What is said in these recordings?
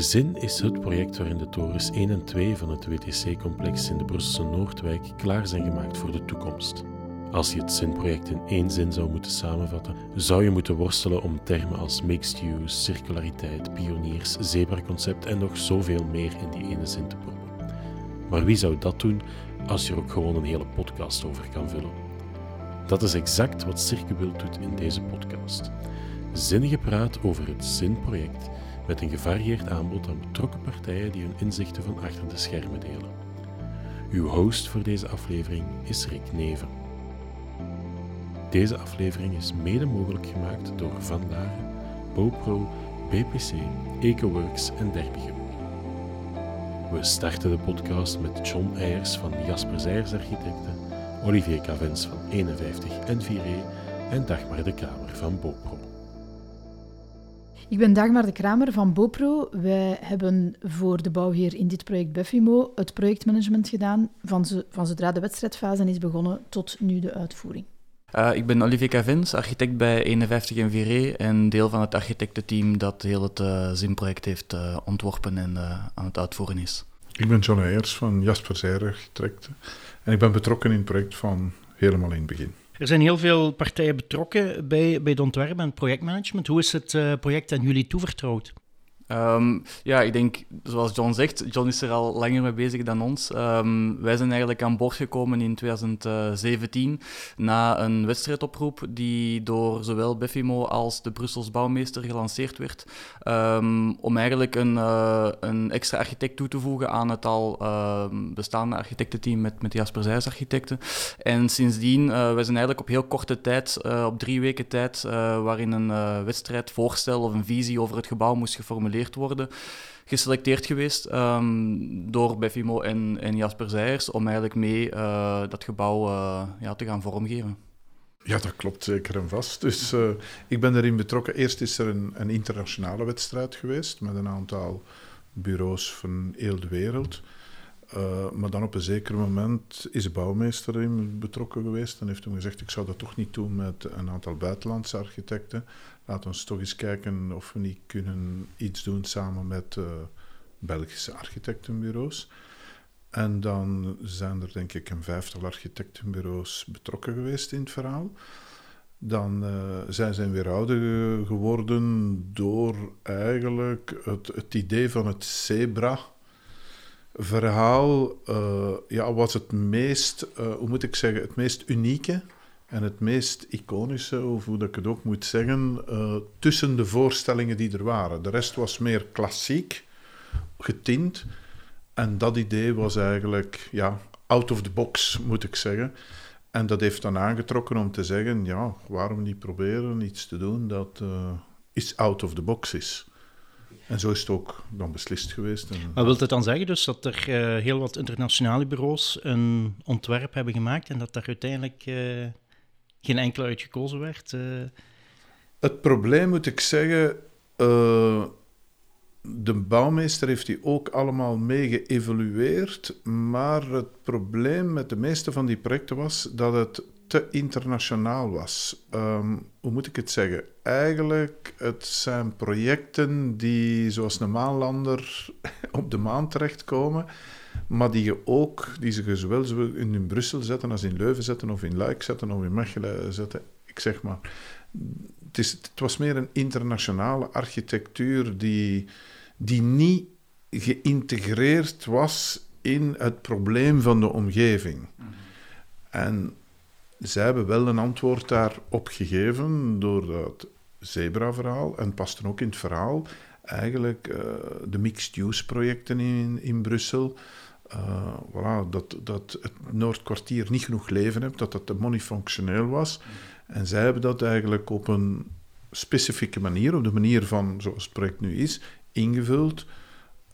Zin is het project waarin de torens 1 en 2 van het WTC-complex in de Brusselse Noordwijk klaar zijn gemaakt voor de toekomst. Als je het ZIN-project in één zin zou moeten samenvatten, zou je moeten worstelen om termen als mixed use, circulariteit, pioniers, zebraconcept en nog zoveel meer in die ene zin te proppen. Maar wie zou dat doen als je er ook gewoon een hele podcast over kan vullen? Dat is exact wat Circubult doet in deze podcast. Zinnige praat over het ZIN-project met een gevarieerd aanbod aan betrokken partijen die hun inzichten van achter de schermen delen. Uw host voor deze aflevering is Rick Neven. Deze aflevering is mede mogelijk gemaakt door Van GoPro, BPC, EcoWorks en Derbigem. We starten de podcast met John Eijers van Jasper Zijers Architecten, Olivier Cavens van 51 en 4E en Dagmar de Kramer van BoPro. Ik ben Dagmar de Kramer van BoPro. Wij hebben voor de bouwheer in dit project Buffimo het projectmanagement gedaan van, van zodra de wedstrijdfase is begonnen tot nu de uitvoering. Uh, ik ben Olivier Cavins, architect bij 51 en Viré en deel van het architectenteam dat heel het uh, ZIN-project heeft uh, ontworpen en aan het uitvoeren is. Ik ben John Eijers van Jasper Zeijer Architecten en ik ben betrokken in het project van helemaal in het begin. Er zijn heel veel partijen betrokken bij, bij het ontwerpen en projectmanagement. Hoe is het project aan jullie toevertrouwd? Um, ja, ik denk, zoals John zegt, John is er al langer mee bezig dan ons. Um, wij zijn eigenlijk aan boord gekomen in 2017 na een wedstrijdoproep die door zowel Beffimo als de Brussels bouwmeester gelanceerd werd. Um, om eigenlijk een, uh, een extra architect toe te voegen aan het al bestaande architectenteam met, met Jasper Zijs architecten. En sindsdien, uh, wij zijn eigenlijk op heel korte tijd, uh, op drie weken tijd, waarin een wedstrijdvoorstel of een visie over het gebouw moest geformuleerd worden, geselecteerd geweest um, door Beffimo en, en Jasper Zijers om eigenlijk mee uh, dat gebouw uh, ja, te gaan vormgeven. Ja, dat klopt zeker en vast. Dus uh, ik ben erin betrokken. Eerst is er een, een, internationale wedstrijd geweest met een aantal bureaus van heel de wereld. Maar dan op een zeker moment is de bouwmeester erin betrokken geweest en heeft hem gezegd: Ik zou dat toch niet doen met een aantal buitenlandse architecten. Laten we toch eens kijken of we niet kunnen iets doen samen met uh, Belgische architectenbureaus. En dan zijn er denk ik een vijftal architectenbureaus betrokken geweest in het verhaal. Dan uh, zijn ze weer ouder geworden door eigenlijk het, het idee van het zebra verhaal uh, ja, was het meest, hoe moet ik zeggen, het meest unieke en het meest iconische, of hoe ik het ook moet zeggen, uh, tussen de voorstellingen die er waren. De rest was meer klassiek, getint. En dat idee was eigenlijk ja, out of the box, moet ik zeggen. En dat heeft dan aangetrokken om te zeggen, ja, waarom niet proberen iets te doen dat uh, iets out of the box is. En zo is het ook dan beslist geweest. En, maar wilt het dan zeggen dus dat er uh, heel wat internationale bureaus een ontwerp hebben gemaakt en dat daar uiteindelijk geen enkele uitgekozen werd? Uh... Het probleem moet ik zeggen, de bouwmeester heeft die ook allemaal mee geëvalueerd, maar het probleem met de meeste van die projecten was dat het te internationaal was. Um, hoe moet ik het zeggen? Eigenlijk, het zijn projecten die, zoals een maanlander, op de maan terechtkomen, maar die, je ook, die ze zowel in Brussel zetten als in Leuven zetten, of in Luik zetten, of in Mechelen zetten. Ik zeg maar. Het, is, het was meer een internationale architectuur die, die niet geïntegreerd was in het probleem van de omgeving. En zij hebben wel een antwoord daarop gegeven door dat zebra-verhaal. En past dan ook in het verhaal eigenlijk uh, de mixed-use projecten in, in Brussel. Uh, voilà, dat, dat het Noordkwartier niet genoeg leven heeft, dat dat te monofunctioneel was. En zij hebben dat eigenlijk op een specifieke manier, op de manier van zoals het project nu is, ingevuld.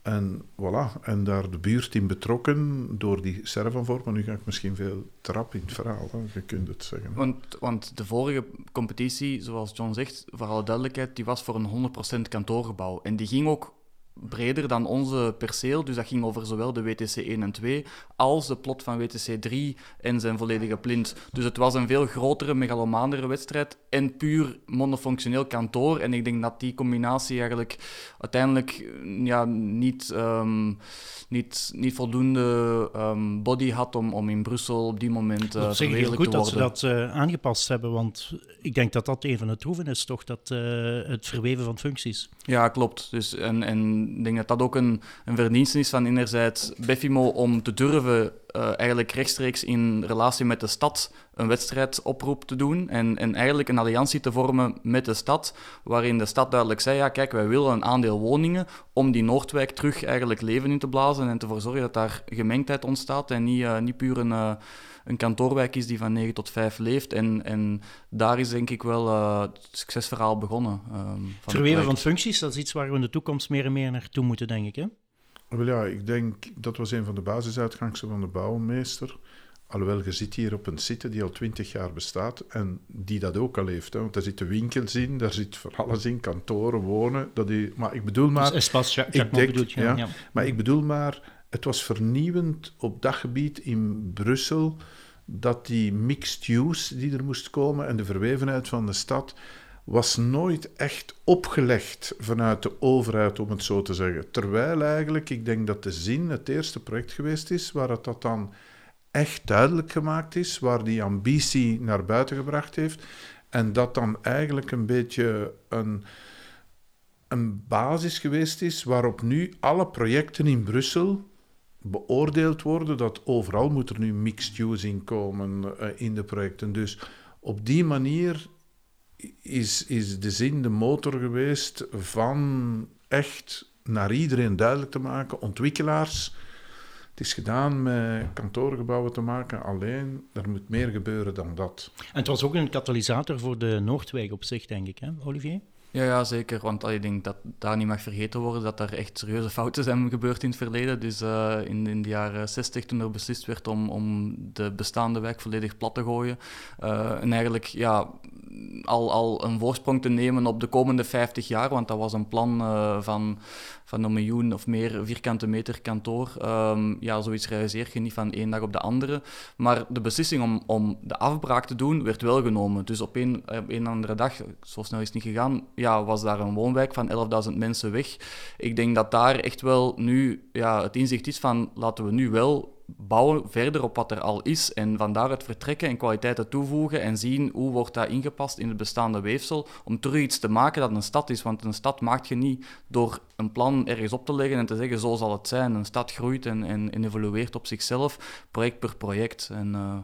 En voilà, en daar de buurt in betrokken door die servanvorm. Maar nu ga ik misschien veel trap in het verhaal, je kunt het zeggen. Want, want de vorige competitie, zoals John zegt, voor alle duidelijkheid, die was voor een 100% kantoorgebouw. En die ging ook breder dan onze perceel. Dus dat ging over zowel de WTC 1 en 2 als de plot van WTC 3 en zijn volledige plint. Dus het was een veel grotere, megalomaanere wedstrijd en puur monofunctioneel kantoor. En ik denk dat die combinatie eigenlijk uiteindelijk ja, niet, ehm, niet, niet voldoende um, body had om, om in Brussel op die moment uh, dat is heel goed dat ze dat uh, aangepast hebben, want ik denk dat dat een van de troeven is, toch? Dat, uh, het verweven van functies. Ja, klopt. Dus, en, en ik denk dat dat ook een, een verdienste is van enerzijds Beffimo om te durven uh, eigenlijk rechtstreeks in relatie met de stad een wedstrijdoproep te doen en, en eigenlijk een alliantie te vormen met de stad, waarin de stad duidelijk zei, ja kijk, wij willen een aandeel woningen om die Noordwijk terug eigenlijk leven in te blazen en te zorgen dat daar gemengdheid ontstaat en niet, uh, niet puur een... Uh, een kantoorwijk is die van 9 tot 5 leeft. En, en daar is denk ik wel uh, het succesverhaal begonnen. Um, van Verweven van functies, dat is iets waar we in de toekomst meer en meer naartoe moeten, denk ik. Hè? Wel ja, ik denk dat was een van de basisuitgangsen van de bouwmeester. Alhoewel, je zit hier op een site die al twintig jaar bestaat en die dat ook al heeft. Hè? Want daar zitten winkels in, daar zit voor alles in, kantoren, wonen. Dat die, maar ik bedoel maar... Dus Espas, ja, ik denk, bedoelt, ja, ja. Maar ik bedoel maar, het was vernieuwend op dat gebied in Brussel dat die mixed use die er moest komen en de verwevenheid van de stad was nooit echt opgelegd vanuit de overheid, om het zo te zeggen. Terwijl eigenlijk, ik denk dat de zin het eerste project geweest is waar het dat dan echt duidelijk gemaakt is, waar die ambitie naar buiten gebracht heeft. En dat dan eigenlijk een beetje een, een basis geweest is waarop nu alle projecten in Brussel beoordeeld worden. Dat overal moet er nu mixed use in komen uh, in de projecten. Dus op die manier is, is de zin de motor geweest van echt naar iedereen duidelijk te maken, ontwikkelaars. Het is gedaan met kantoorgebouwen te maken, alleen er moet meer gebeuren dan dat. En het was ook een katalysator voor de Noordwijk op zich, denk ik, hè, Olivier? Ja, ja, zeker. Want ik denk dat daar niet mag vergeten worden dat er echt serieuze fouten zijn gebeurd in het verleden. Dus uh, in, in de jaren 60, toen er beslist werd om, om de bestaande wijk volledig plat te gooien. Uh, en eigenlijk ja, al, al een voorsprong te nemen op de komende 50 jaar. Want dat was een plan uh, van, van een miljoen of meer vierkante meter kantoor. Um, ja, zoiets realiseer je niet van één dag op de andere. Maar de beslissing om, om de afbraak te doen werd wel genomen. Dus op een, op een andere dag, zo snel is het niet gegaan ja, was daar een woonwijk van 11.000 mensen weg. Ik denk dat daar echt wel nu ja, het inzicht is van laten we nu wel bouwen verder op wat er al is en van daaruit vertrekken en kwaliteiten toevoegen en zien hoe wordt dat ingepast in het bestaande weefsel om terug iets te maken dat een stad is. Want een stad maakt je niet door een plan ergens op te leggen en te zeggen zo zal het zijn. Een stad groeit en, en, evolueert op zichzelf, project per project. En, uh...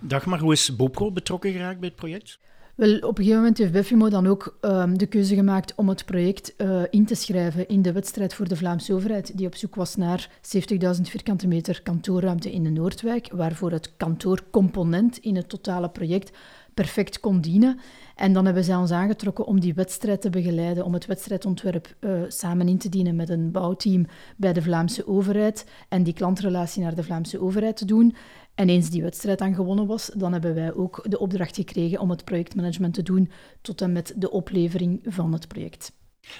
Dag maar, hoe is Bopro betrokken geraakt bij het project? Wel, op een gegeven moment heeft Beffimo dan ook um, de keuze gemaakt om het project uh, in te schrijven in de wedstrijd voor de Vlaamse overheid, die op zoek was naar 70.000 vierkante meter kantoorruimte in de Noordwijk, waarvoor het kantoorcomponent in het totale project perfect kon dienen. En dan hebben zij ons aangetrokken om die wedstrijd te begeleiden, om het wedstrijdontwerp uh, samen in te dienen met een bouwteam bij de Vlaamse overheid en die klantrelatie naar de Vlaamse overheid te doen. En eens die wedstrijd dan gewonnen was, dan hebben wij ook de opdracht gekregen om het projectmanagement te doen tot en met de oplevering van het project.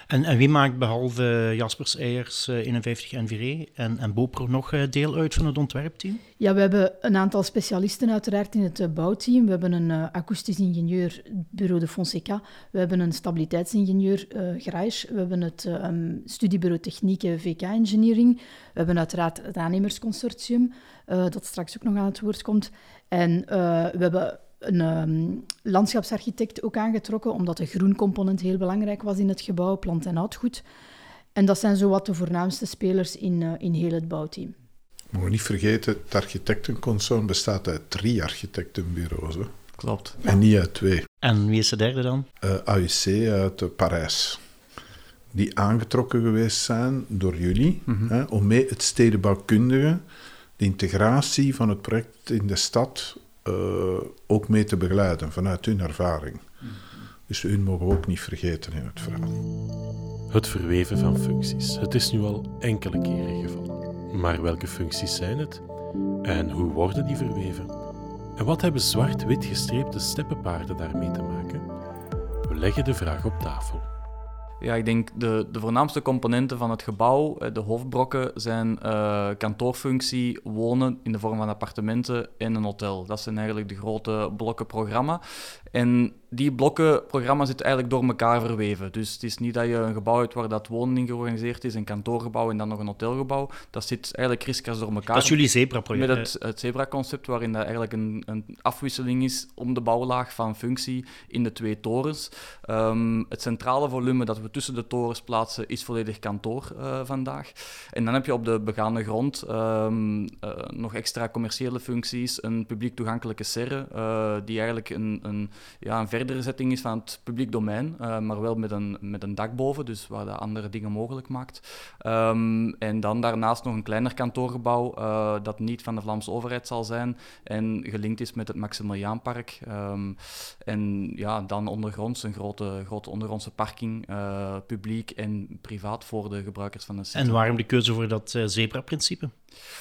En, en wie maakt behalve Jaspers Eiers, 51 NVRE en, en Bopro nog eh, deel uit van het ontwerpteam? Ja, we hebben een aantal specialisten uiteraard in het eh, bouwteam. We hebben een akoestisch ingenieur, Bureau de Fonseca. We hebben een stabiliteitsingenieur, uh, Grijs. We hebben het um, studiebureau techniek VK Engineering. We hebben uiteraard het aannemersconsortium, dat straks ook nog aan het woord komt. En we hebben een um, landschapsarchitect ook aangetrokken, omdat de groencomponent heel belangrijk was in het gebouw, plant- en houtgoed. En dat zijn zowat de voornaamste spelers in, uh, in heel het bouwteam. Mogen we niet vergeten, het architectenconcern bestaat uit drie architectenbureaus. Hè? Klopt. En niet uit twee. En wie is de derde dan? Uh, AUC uit uh, Parijs. Die aangetrokken geweest zijn door jullie, mm -hmm. hè, om mee het stedenbouwkundige, de integratie van het project in de stad uh, ook mee te begeleiden vanuit hun ervaring. Dus hun mogen we ook niet vergeten in het verhaal. Het verweven van functies. Het is nu al enkele keren gevallen. Maar welke functies zijn het? En hoe worden die verweven? En wat hebben zwart-wit gestreepte steppenpaarden daarmee te maken? We leggen de vraag op tafel. Ja, ik denk de, de voornaamste componenten van het gebouw, de hoofdbrokken, zijn uh, kantoorfunctie, wonen in de vorm van appartementen en een hotel. Dat zijn eigenlijk de grote blokken programma. En die blokkenprogramma zit eigenlijk door elkaar verweven. Dus het is niet dat je een gebouw hebt waar dat wonen in georganiseerd is, een kantoorgebouw en dan nog een hotelgebouw. Dat zit eigenlijk kriskras door elkaar. Dat is jullie Zebra-project. Met het, het Zebra-concept, waarin dat eigenlijk een, een, afwisseling is om de bouwlaag van functie in de twee torens. Um, het centrale volume dat we tussen de torens plaatsen is volledig kantoor uh, vandaag. En dan heb je op de begaande grond um, uh, nog extra commerciële functies, een publiek toegankelijke serre, uh, die eigenlijk een, een ja, een verdere zetting is van het publiek domein, maar wel met een, met een dak boven, dus waar dat andere dingen mogelijk maakt. Um, en dan daarnaast nog een kleiner kantoorgebouw dat niet van de Vlaamse overheid zal zijn en gelinkt is met het Maximiliaanpark. Um, en ja, dan ondergronds een grote, grote ondergrondse parking, publiek en privaat voor de gebruikers van de city. En waarom de keuze voor dat zebra-principe?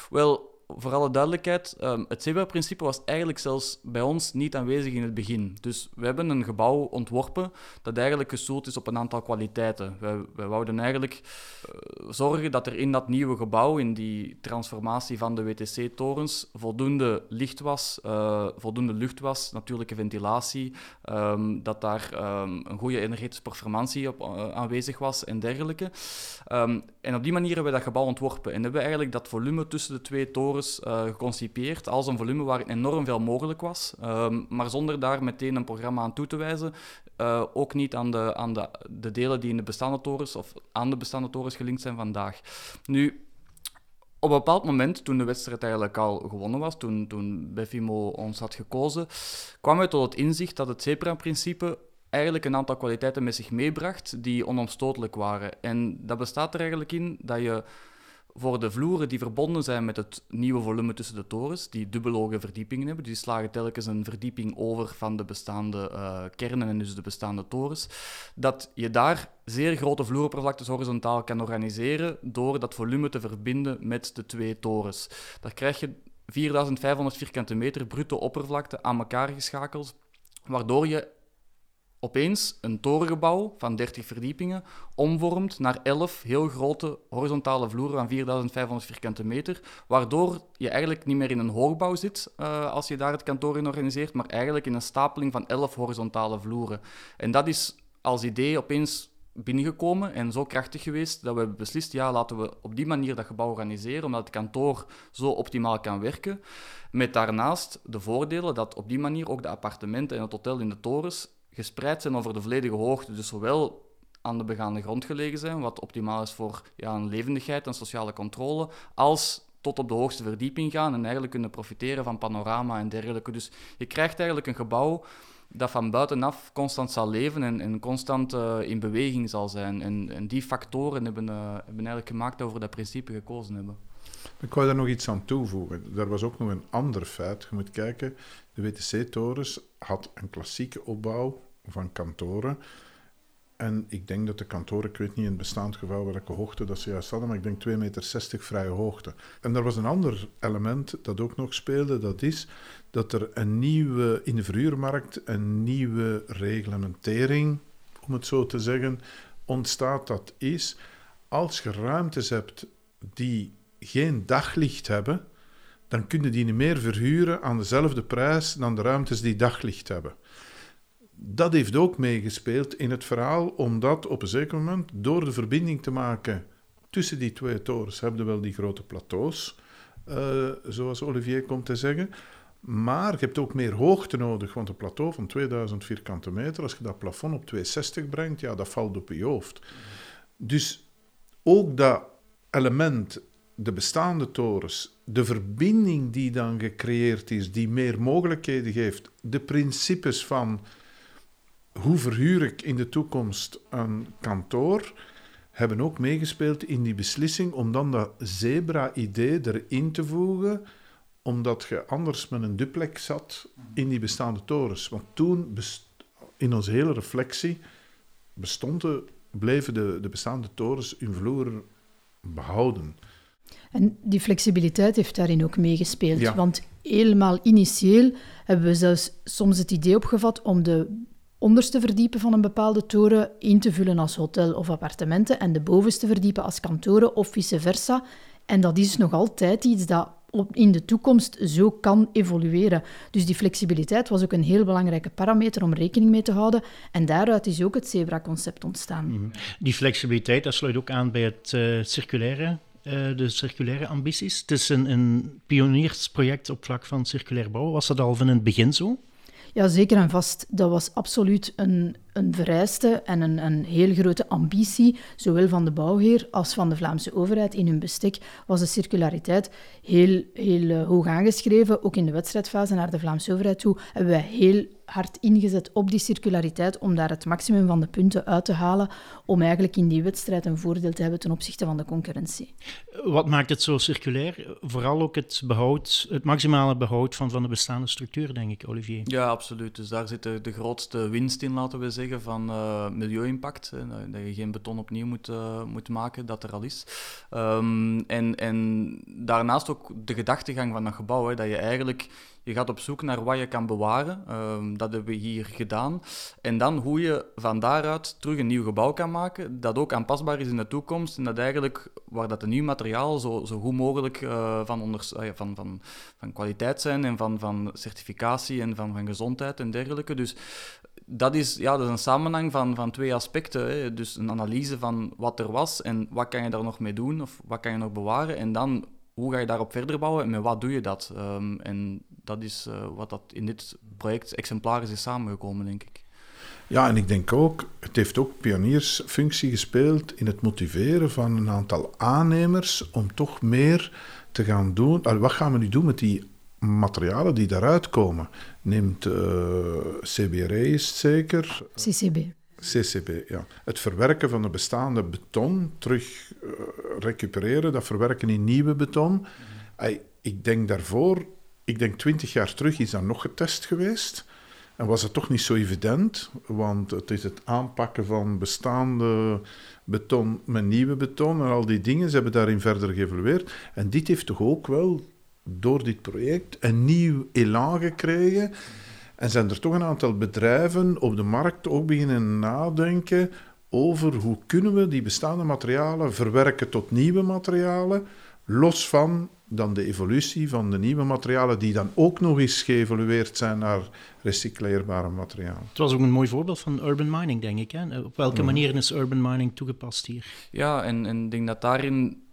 Wel, voor alle duidelijkheid, um, het zebra-principe was eigenlijk zelfs bij ons niet aanwezig in het begin. Dus we hebben een gebouw ontworpen dat eigenlijk gestoeld is op een aantal kwaliteiten. Wij, wouden eigenlijk uh, zorgen dat er in dat nieuwe gebouw, in die transformatie van de WTC-torens, voldoende licht was, uh, voldoende lucht was, natuurlijke ventilatie, um, dat daar um, een goede energetische performantie op, uh, aanwezig was en dergelijke. en op die manier hebben we dat gebouw ontworpen en hebben we eigenlijk dat volume tussen de twee torens uh, geconcipieerd als een volume waar enorm veel mogelijk was, uh, maar zonder daar meteen een programma aan toe te wijzen. Uh, ook niet aan, de, aan de, de delen die in de bestaande torens of aan de bestaande torens gelinkt zijn vandaag. Nu, op een bepaald moment, toen de wedstrijd eigenlijk al gewonnen was, toen, toen ons had gekozen, kwamen we tot het inzicht dat het CEPRA-principe eigenlijk een aantal kwaliteiten met zich meebracht die onomstotelijk waren. En dat bestaat er eigenlijk in dat je voor de vloeren die verbonden zijn met het nieuwe volume tussen de torens, die dubbeloge verdiepingen hebben, die slagen telkens een verdieping over van de bestaande uh, kernen en dus de bestaande torens, dat je daar zeer grote vloeroppervlaktes horizontaal kan organiseren door dat volume te verbinden met de twee torens. Daar krijg je 4500 vierkante meter bruto oppervlakte aan elkaar geschakeld, waardoor je opeens een torengebouw van 30 verdiepingen omvormt naar 11 heel grote horizontale vloeren van 4500 vierkante meter, waardoor je eigenlijk niet meer in een hoogbouw zit uh, als je daar het kantoor in organiseert, maar eigenlijk in een stapeling van 11 horizontale vloeren. En dat is als idee opeens binnengekomen en zo krachtig geweest dat we hebben beslist, ja, laten we op die manier dat gebouw organiseren, omdat het kantoor zo optimaal kan werken. Met daarnaast de voordelen dat op die manier ook de appartementen en het hotel in de torens gespreid zijn over de volledige hoogte. Dus zowel aan de begaande grond gelegen zijn, wat optimaal is voor ja, een levendigheid en sociale controle, als tot op de hoogste verdieping gaan en eigenlijk kunnen profiteren van panorama en dergelijke. Dus je krijgt eigenlijk een gebouw dat van buitenaf constant zal leven en, constant uh, in beweging zal zijn. En, en die factoren hebben, uh, hebben eigenlijk gemaakt dat we dat principe gekozen hebben. Ik wou daar nog iets aan toevoegen. Er was ook nog een ander feit. Je moet kijken, de WTC-torens had een klassieke opbouw van kantoren. En ik denk dat de kantoren, ik weet niet in het bestaand geval welke hoogte dat ze juist hadden, maar ik denk 2,60 meter vrije hoogte. En er was een ander element dat ook nog speelde, dat is dat er een nieuwe, in de verhuurmarkt, een nieuwe reglementering, om het zo te zeggen, ontstaat. Dat is, als je ruimtes hebt die geen daglicht hebben, dan kunnen die niet meer verhuren aan dezelfde prijs dan de ruimtes die daglicht hebben. Dat heeft ook meegespeeld in het verhaal, omdat op een zeker moment, door de verbinding te maken tussen die twee torens, hebben we wel die grote plateaus, uh, zoals Olivier komt te zeggen. Maar je hebt ook meer hoogte nodig, want een plateau van 2000 vierkante meter, als je dat plafond op 260 brengt, ja, dat valt op je hoofd. Dus ook dat element de bestaande torens, de verbinding die dan gecreëerd is, die meer mogelijkheden geeft, de principes van hoe verhuur ik in de toekomst een kantoor, hebben ook meegespeeld in die beslissing om dan dat zebra-idee erin te voegen, omdat je anders met een duplex zat in die bestaande torens. Want toen, in onze hele reflectie, bestonden, bleven de, de bestaande torens hun vloer behouden. En die flexibiliteit heeft daarin ook meegespeeld. Want helemaal initieel hebben we zelfs soms het idee opgevat om de onderste verdiepen van een bepaalde toren in te vullen als hotel of appartementen en de bovenste verdiepen als kantoren of vice versa. En dat is nog altijd iets dat in de toekomst zo kan evolueren. Dus die flexibiliteit was ook een heel belangrijke parameter om rekening mee te houden. En daaruit is ook het Zebra-concept ontstaan. Mhm. Die flexibiliteit, dat sluit ook aan bij het uh, circulaire uh, de circulaire ambities. Het is een, een pioniersproject op vlak van circulair bouwen. Was dat al van het begin zo? Ja, zeker en vast. Dat was absoluut een, een vereiste en een, een heel grote ambitie, zowel van de bouwheer als van de Vlaamse overheid in hun bestek, was de circulariteit heel, heel eh, hoog aangeschreven. Ook in de wedstrijdfase naar de Vlaamse overheid toe hebben wij heel hard ingezet op die circulariteit om daar het maximum van de punten uit te halen, om eigenlijk in die wedstrijd een voordeel te hebben ten opzichte van de concurrentie. Wat maakt het zo circulair? Vooral ook het behoud, het maximale behoud van, van de bestaande structuur, denk ik, Olivier. Ja, absoluut. Dus daar zit de, de grootste winst in, laten we zeggen, van uh, milieu-impact. Dat je geen beton opnieuw moet, uh, moet maken, dat er al is. Um, en, en daarnaast ook de gedachtegang van dat gebouw, hè, dat je eigenlijk je gaat op zoek naar wat je kan bewaren. Um, dat hebben we hier gedaan. En dan hoe je van daaruit terug een nieuw gebouw kan maken, dat ook aanpasbaar is in de toekomst. En dat eigenlijk, waar dat een nieuw materiaal zo, zo goed mogelijk uh, van, uh, van, van, van kwaliteit zijn en van, van certificatie en van, van gezondheid en dergelijke. Dus dat is, ja, dat is een samenhang van, van twee aspecten. Hè. Dus een analyse van wat er was en wat kan je daar nog mee doen of wat kan je nog bewaren. En dan hoe ga je daarop verder bouwen en met wat doe je dat? Um, en dat is uh, wat dat in dit project exemplarisch is samengekomen, denk ik. Ja, en ik denk ook, het heeft ook pioniersfunctie gespeeld in het motiveren van een aantal aannemers om toch meer te gaan doen. wat gaan we nu doen met die materialen die daaruit komen? Neemt uh, CBR zeker? CCB. CCB, ja. Het verwerken van de bestaande beton, terug uh, recupereren, dat verwerken in nieuwe beton. ik denk daarvoor, ik denk twintig jaar terug is dat nog getest geweest. En was het toch niet zo evident, want het is het aanpakken van bestaande beton met nieuwe beton en al die dingen. Ze hebben daarin verder geëvolueerd. En dit heeft toch ook wel, door dit project, een nieuw elan gekregen. En zijn er toch een aantal bedrijven op de markt ook beginnen nadenken over hoe kunnen we die bestaande materialen verwerken tot nieuwe materialen, los van dan de evolutie van de nieuwe materialen die dan ook nog eens geëvolueerd zijn naar recycleerbare materialen. Het was ook een mooi voorbeeld van urban mining, denk ik. Hè? Op welke mhm. manier is urban mining toegepast hier? Ja, en ik denk dat daarin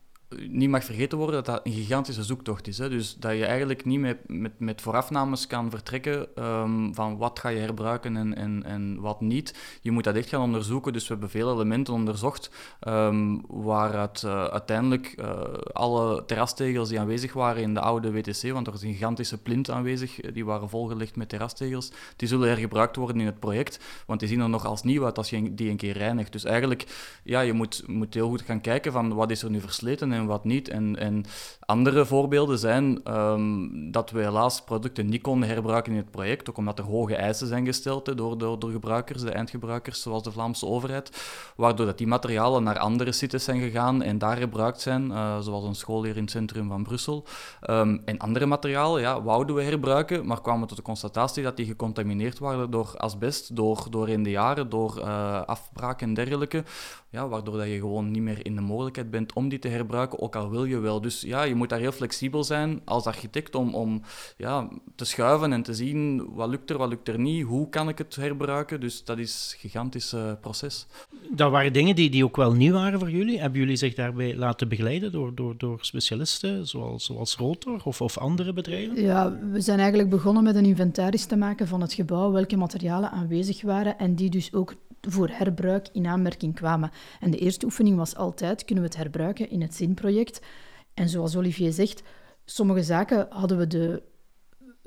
niet mag vergeten worden dat dat een gigantische zoektocht is. Hè? Dus dat je eigenlijk niet met, met, met voorafnames kan vertrekken um, van wat ga je herbruiken en, en, en wat niet. Je moet dat echt gaan onderzoeken. Dus we hebben veel elementen onderzocht um, waaruit uh, uiteindelijk uh, alle terrastegels die aanwezig waren in de oude WTC, want er is een gigantische plint aanwezig, eh, die waren volgelegd met terrastegels, die zullen hergebruikt worden in het project, want die zien er nog als nieuw uit als je die een keer reinigt. Dus eigenlijk, ja, je moet, moet heel goed gaan kijken van wat is er nu versleten en en wat niet. En, en andere voorbeelden zijn um, dat we helaas producten niet konden herbruiken in het project, ook omdat er hoge eisen zijn gesteld door, door, gebruikers, de eindgebruikers, zoals de Vlaamse overheid, waardoor dat die materialen naar andere sites zijn gegaan en daar gebruikt zijn, uh, zoals een school hier in het centrum van Brussel. Um, en andere materialen, ja, wouden we herbruiken, maar kwamen tot de constatatie dat die gecontamineerd waren door asbest, door, door in de jaren, door uh, afbraak en dergelijke, ja, waardoor dat je gewoon niet meer in de mogelijkheid bent om die te herbruiken, ook al wil je wel. Dus ja, je moet daar heel flexibel zijn als architect om, om ja, te schuiven en te zien wat lukt er, wat lukt er niet, hoe kan ik het herbruiken. Dus dat is een gigantisch uh, proces. Dat waren dingen die, die ook wel nieuw waren voor jullie. Hebben jullie zich daarbij laten begeleiden door, door, door specialisten zoals, zoals Rotor of, of andere bedrijven? Ja, we zijn eigenlijk begonnen met een inventaris te maken van het gebouw, welke materialen aanwezig waren en die dus ook voor herbruik in aanmerking kwamen. En de eerste oefening was altijd, kunnen we het herbruiken in het zinproject? En zoals Olivier zegt, sommige zaken hadden we de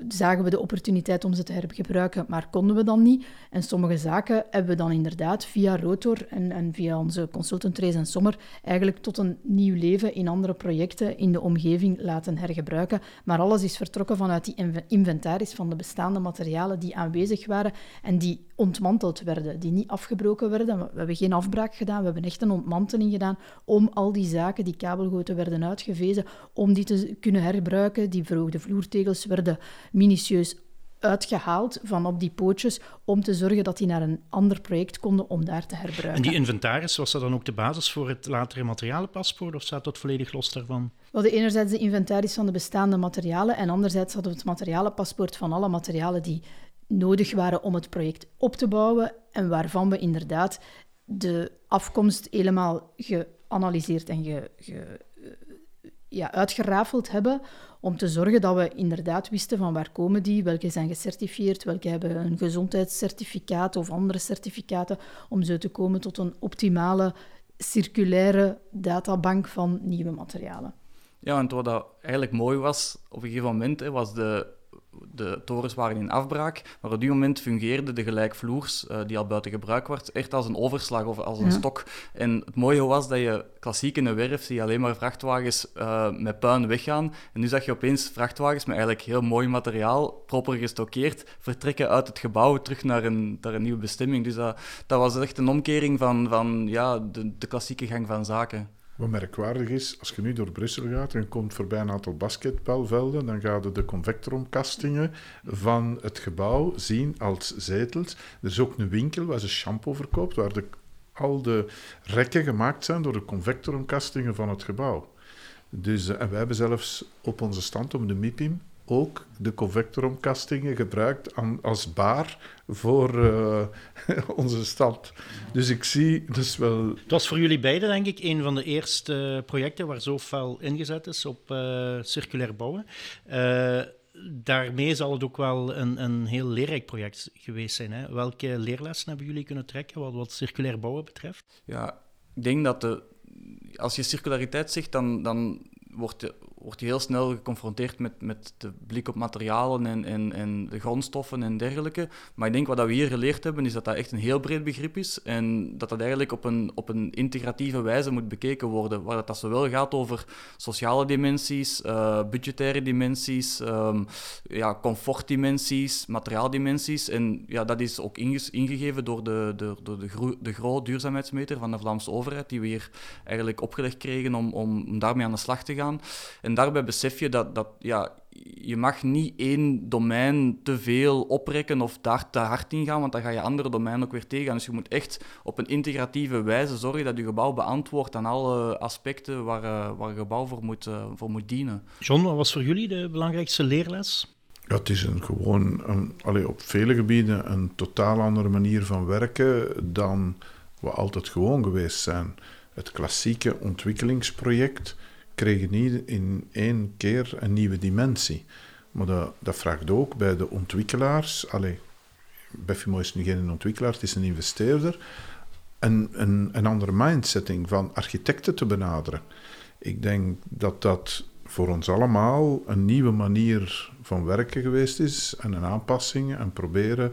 zagen we de opportuniteit om ze te hergebruiken, maar konden we dan niet. En sommige zaken hebben we dan inderdaad via Rotor en, en via onze consultant Rees en Sommer eigenlijk tot een nieuw leven in andere projecten in de omgeving laten hergebruiken. Maar alles is vertrokken vanuit die inventaris van de bestaande materialen die aanwezig waren en die ontmanteld werden, die niet afgebroken werden. We hebben geen afbraak gedaan, we hebben echt een ontmanteling gedaan om al die zaken, die kabelgoten werden uitgevezen, om die te kunnen herbruiken. Die verhoogde vloertegels werden minutieus uitgehaald van op die pootjes om te zorgen dat die naar een ander project konden om daar te herbruiken. En die inventaris, was dat dan ook de basis voor het latere materialenpaspoort of staat dat volledig los daarvan? We hadden enerzijds de inventaris van de bestaande materialen en anderzijds hadden we het materialenpaspoort van alle materialen die nodig waren om het project op te bouwen en waarvan we inderdaad de afkomst helemaal geanalyseerd en ge, ge, ja, uitgerafeld hebben om te zorgen dat we inderdaad wisten van waar komen die, welke zijn gecertificeerd, welke hebben een gezondheidscertificaat of andere certificaten, om zo te komen tot een optimale circulaire databank van nieuwe materialen. Ja, want wat dat eigenlijk mooi was op een gegeven moment, was de de torens waren in afbraak, maar op die moment fungeerde de gelijkvloers, uh, die al buiten gebruik werd, echt als een overslag of als een stok. En het mooie was dat je klassiek in een werf zie je alleen maar vrachtwagens uh, met puin weggaan. En nu zag je opeens vrachtwagens met eigenlijk heel mooi materiaal, proper gestockeerd, vertrekken uit het gebouw terug naar een, naar een nieuwe bestemming. Dus dat, dat was echt een omkering van, van ja, de, de klassieke gang van zaken. Wat merkwaardig is, als je nu door Brussel gaat en komt voorbij een aantal basketbalvelden, dan ga je de convectoromkastingen van het gebouw zien als zetels. Er is ook een winkel waar ze shampoo verkoopt, waar de, al de rekken gemaakt zijn door de convectoromkastingen van het gebouw. Dus, eh, en wij hebben zelfs op onze stand om de MIPIM ook de convectoromkastingen gebruikt als baar voor uh, onze stad. Dus ik zie dus wel... Het was voor jullie beiden, denk ik, een van de eerste projecten waar zo fel ingezet is op uh, circulair bouwen. Uh, daarmee zal het ook wel een, een heel leerrijk project geweest zijn. Hè? Welke leerlessen hebben jullie kunnen trekken wat, wat circulair bouwen betreft? Ja, ik denk dat de, als je circulariteit zegt, dan, dan wordt, wordt je heel snel geconfronteerd met, met de blik op materialen en, en, de grondstoffen en dergelijke. Maar ik denk wat we hier geleerd hebben, is dat dat echt een heel breed begrip is en dat dat eigenlijk op een, op een integratieve wijze moet bekeken worden, waar dat, dat zowel gaat over sociale dimensies, uh, budgettaire dimensies, um, ja, comfortdimensies, materiaaldimensies. En ja, dat is ook ingegeven door de, de, door de, de GRO duurzaamheidsmeter van de Vlaamse overheid, die we hier eigenlijk opgelegd kregen om, om daarmee aan de slag te gaan. En daarbij besef je dat, dat ja, je mag niet één domein te veel oprekken of daar te hard in gaan, want dan ga je andere domeinen ook weer tegen. Dus je moet echt op een integratieve wijze zorgen dat je gebouw beantwoordt aan alle aspecten waar, uh, waar een gebouw voor moet, uh, voor moet dienen. John, wat was voor jullie de belangrijkste leerles? Ja, het is een, gewoon een, op vele gebieden een totaal andere manier van werken dan we altijd gewoon geweest zijn. Het klassieke ontwikkelingsproject kregen niet in één keer een nieuwe dimensie. Maar dat, dat vraagt ook bij de ontwikkelaars. Allee, Beffimo is nu geen ontwikkelaar, het is een investeerder. Een, een, een andere mindsetting van architecten te benaderen. Ik denk dat dat voor ons allemaal een nieuwe manier van werken geweest is en een aanpassing en proberen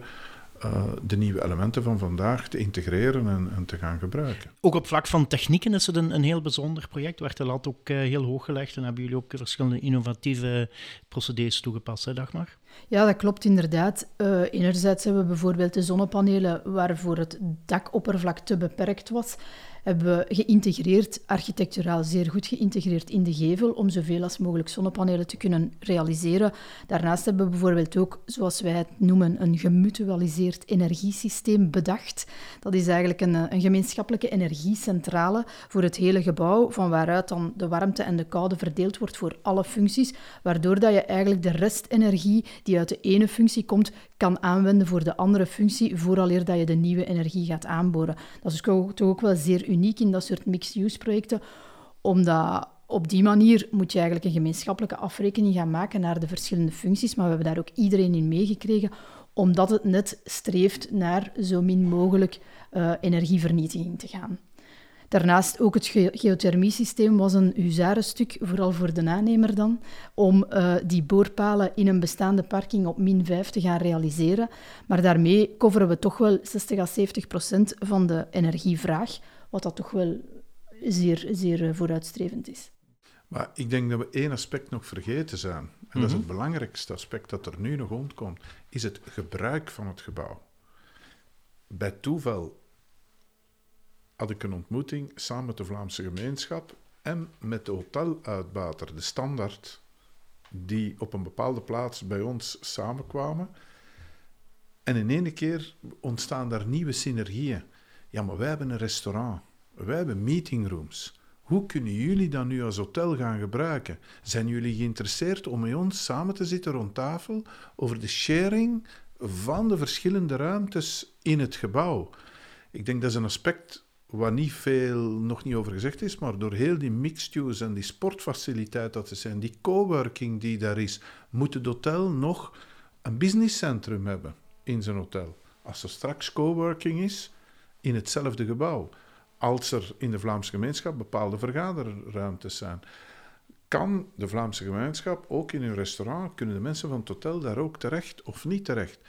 uh, de nieuwe elementen van vandaag te integreren en, en, te gaan gebruiken. Ook op vlak van technieken is het een, een heel bijzonder project. Werd de lat ook uh, heel hoog gelegd en hebben jullie ook verschillende innovatieve procedures toegepast, hè, Dagmar? Ja, dat klopt inderdaad. Uh, enerzijds hebben we bijvoorbeeld de zonnepanelen waarvoor het dakoppervlak te beperkt was hebben we geïntegreerd, architecturaal zeer goed geïntegreerd in de gevel, om zoveel als mogelijk zonnepanelen te kunnen realiseren. Daarnaast hebben we bijvoorbeeld ook, zoals wij het noemen, een gemutualiseerd energiesysteem bedacht. Dat is eigenlijk een, een gemeenschappelijke energiecentrale voor het hele gebouw, van waaruit dan de warmte en de koude verdeeld wordt voor alle functies, waardoor dat je eigenlijk de restenergie die uit de ene functie komt, kan aanwenden voor de andere functie, vooraleer dat je de nieuwe energie gaat aanboren. Dat is toch ook wel zeer uniek in dat soort mixed-use projecten, omdat op die manier moet je eigenlijk een gemeenschappelijke afrekening gaan maken naar de verschillende functies, maar we hebben daar ook iedereen in meegekregen, omdat het net streeft naar zo min mogelijk uh, energievernietiging te gaan. Daarnaast ook het ge geothermiesysteem was een huzarenstuk, vooral voor de aannemer dan, om uh, die boorpalen in een bestaande parking op min 5 te gaan realiseren. Maar daarmee coveren we toch wel 60 à 70 procent van de energievraag, wat dat toch wel zeer, zeer eh, vooruitstrevend is. Maar ik denk dat we één aspect nog vergeten zijn. En mm -hmm. dat is het mhm. belangrijkste aspect dat er nu nog ontkomt, is het gebruik van het gebouw. Bij toeval had ik een ontmoeting samen met de Vlaamse gemeenschap en met de hoteluitbater, de standaard, die op een bepaalde plaats bij ons samenkwamen. En in ene keer ontstaan daar nieuwe synergieën. Ja, maar wij hebben een restaurant. Wij hebben meetingrooms. Hoe kunnen jullie dat nu als hotel gaan gebruiken? Zijn jullie geïnteresseerd om met ons samen te zitten rond tafel over de sharing van de verschillende ruimtes in het gebouw? Ik denk dat is een aspect waar niet veel nog niet over gezegd is, maar door heel die mixed use en die sportfaciliteit dat er zijn, die coworking die daar is, moet het hotel nog een businesscentrum hebben in zijn hotel. Als er straks coworking is in hetzelfde gebouw, als er in de Vlaamse gemeenschap bepaalde vergaderruimtes zijn, kan de Vlaamse gemeenschap ook in hun restaurant, kunnen de mensen van het hotel daar ook terecht of niet terecht?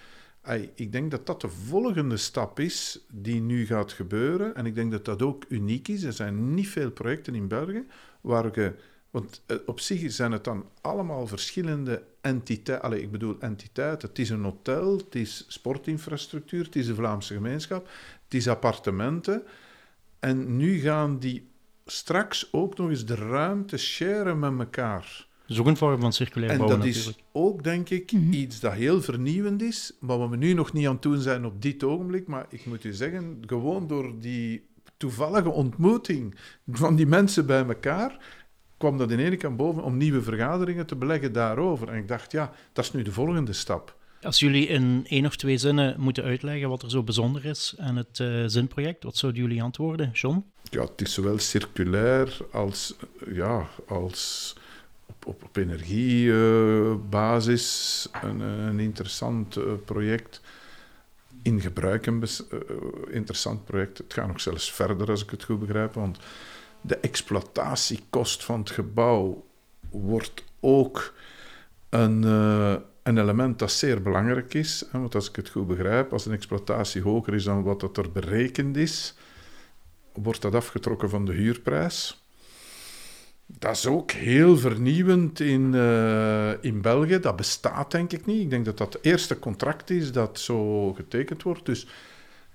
Ik denk dat dat de volgende stap is die nu gaat gebeuren. En ik denk dat dat ook uniek is. Er zijn niet veel projecten in België waar je. Want eh, op zich zijn het dan allemaal verschillende entiteiten. ik bedoel entiteiten. Het is een hotel, het is sportinfrastructuur, het is de Vlaamse gemeenschap, het is appartementen. En nu gaan die straks ook nog eens de ruimte sharen met elkaar. Dat is ook een vorm van circulair bouwen En dat is ook, denk ik, mhm. iets dat heel vernieuwend is, maar wat we nu nog niet aan het doen zijn op dit ogenblik. Maar ik moet u zeggen, gewoon door die toevallige ontmoeting van die mensen bij elkaar, kwam dat in ene kant boven om nieuwe vergaderingen te beleggen daarover. En ik dacht, ja, dat is nu de volgende stap. Als jullie in één of twee zinnen moeten uitleggen wat er zo bijzonder is aan het uh, zinproject, wat zouden jullie antwoorden, John? Ja, het is zowel circulair als, ja, als op, energiebasis een, een, interessant uh, project. In gebruik een interessant project. Het gaat nog zelfs verder, als ik het goed begrijp, want de exploitatiekost van het gebouw wordt ook een, een element dat zeer belangrijk is. Hè, want als ik het goed begrijp, als een exploitatie hoger is dan wat dat er berekend is, wordt dat afgetrokken van de huurprijs. Dat is ook heel vernieuwend in, uh, in België. Dat bestaat denk ik niet. Ik denk dat dat het eerste contract is dat zo getekend wordt. Dus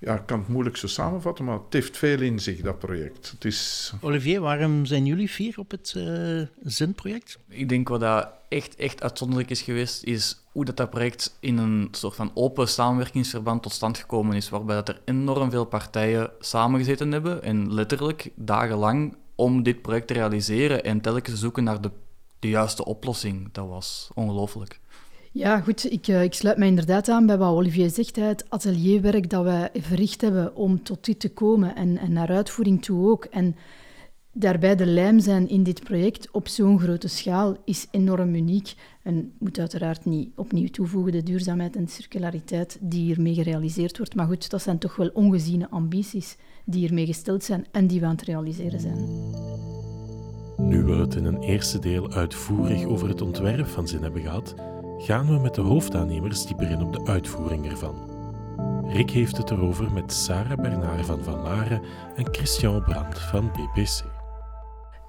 ja, ik kan het moeilijk zo samenvatten, maar het heeft veel in zich, dat project. Het is... Olivier, waarom zijn jullie vier op het uh, ZIN-project? Ik denk wat dat echt, echt uitzonderlijk is geweest, is hoe dat, dat project in een soort van open samenwerkingsverband tot stand gekomen is, waarbij dat er enorm veel partijen samengezeten hebben en letterlijk dagenlang om dit project te realiseren en telkens zoeken naar de, de juiste oplossing. Dat was ongelooflijk. Ja, goed. Ik, uh, ik sluit mij inderdaad aan bij wat Olivier zegt. Het atelierwerk dat we verricht hebben om tot dit te komen en, en naar uitvoering toe ook. En daarbij de lijm zijn in dit project op zo'n grote schaal is enorm uniek. En moet uiteraard niet opnieuw toevoegen de duurzaamheid en circulariteit die hiermee gerealiseerd wordt. Maar goed, dat zijn toch wel ongeziene ambities die hiermee gesteld zijn en die we aan het realiseren zijn. Nu we het in een eerste deel uitvoerig over het ontwerp van zin hebben gehad, gaan we met de hoofdaannemers dieper in op de uitvoering ervan. Rick heeft het erover met Sarah Bernard van Van Laren en Christian Brandt van BPC.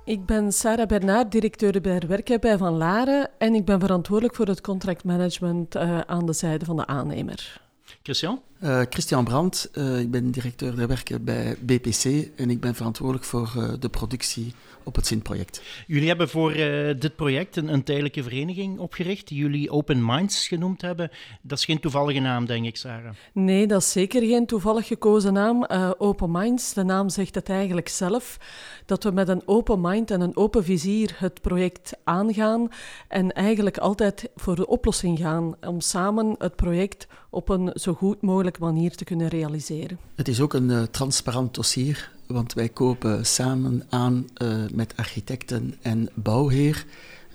Ik ben Sarah Bernard, directeur bij werken bij Van Laren en ik ben verantwoordelijk voor het contractmanagement uh, aan de zijde van de aannemer. Christian? Uh, Christian Brandt, uh, ik ben directeur der werken bij BPC en ik ben verantwoordelijk voor uh, de productie op het ZIN-project. Jullie hebben voor uh, dit project een, een, tijdelijke vereniging opgericht, die jullie Open Minds genoemd hebben. Dat is geen toevallige naam, denk ik, Sarah. Nee, dat is zeker geen toevallig gekozen naam. Uh, open Minds, de naam zegt het eigenlijk zelf. Dat we met een open mind en een open vizier het project aangaan en eigenlijk altijd voor de oplossing gaan om samen het project op een zo goed mogelijke manier te kunnen realiseren. Het is ook een uh, transparant dossier want wij kopen samen aan uh, met architecten en bouwheer.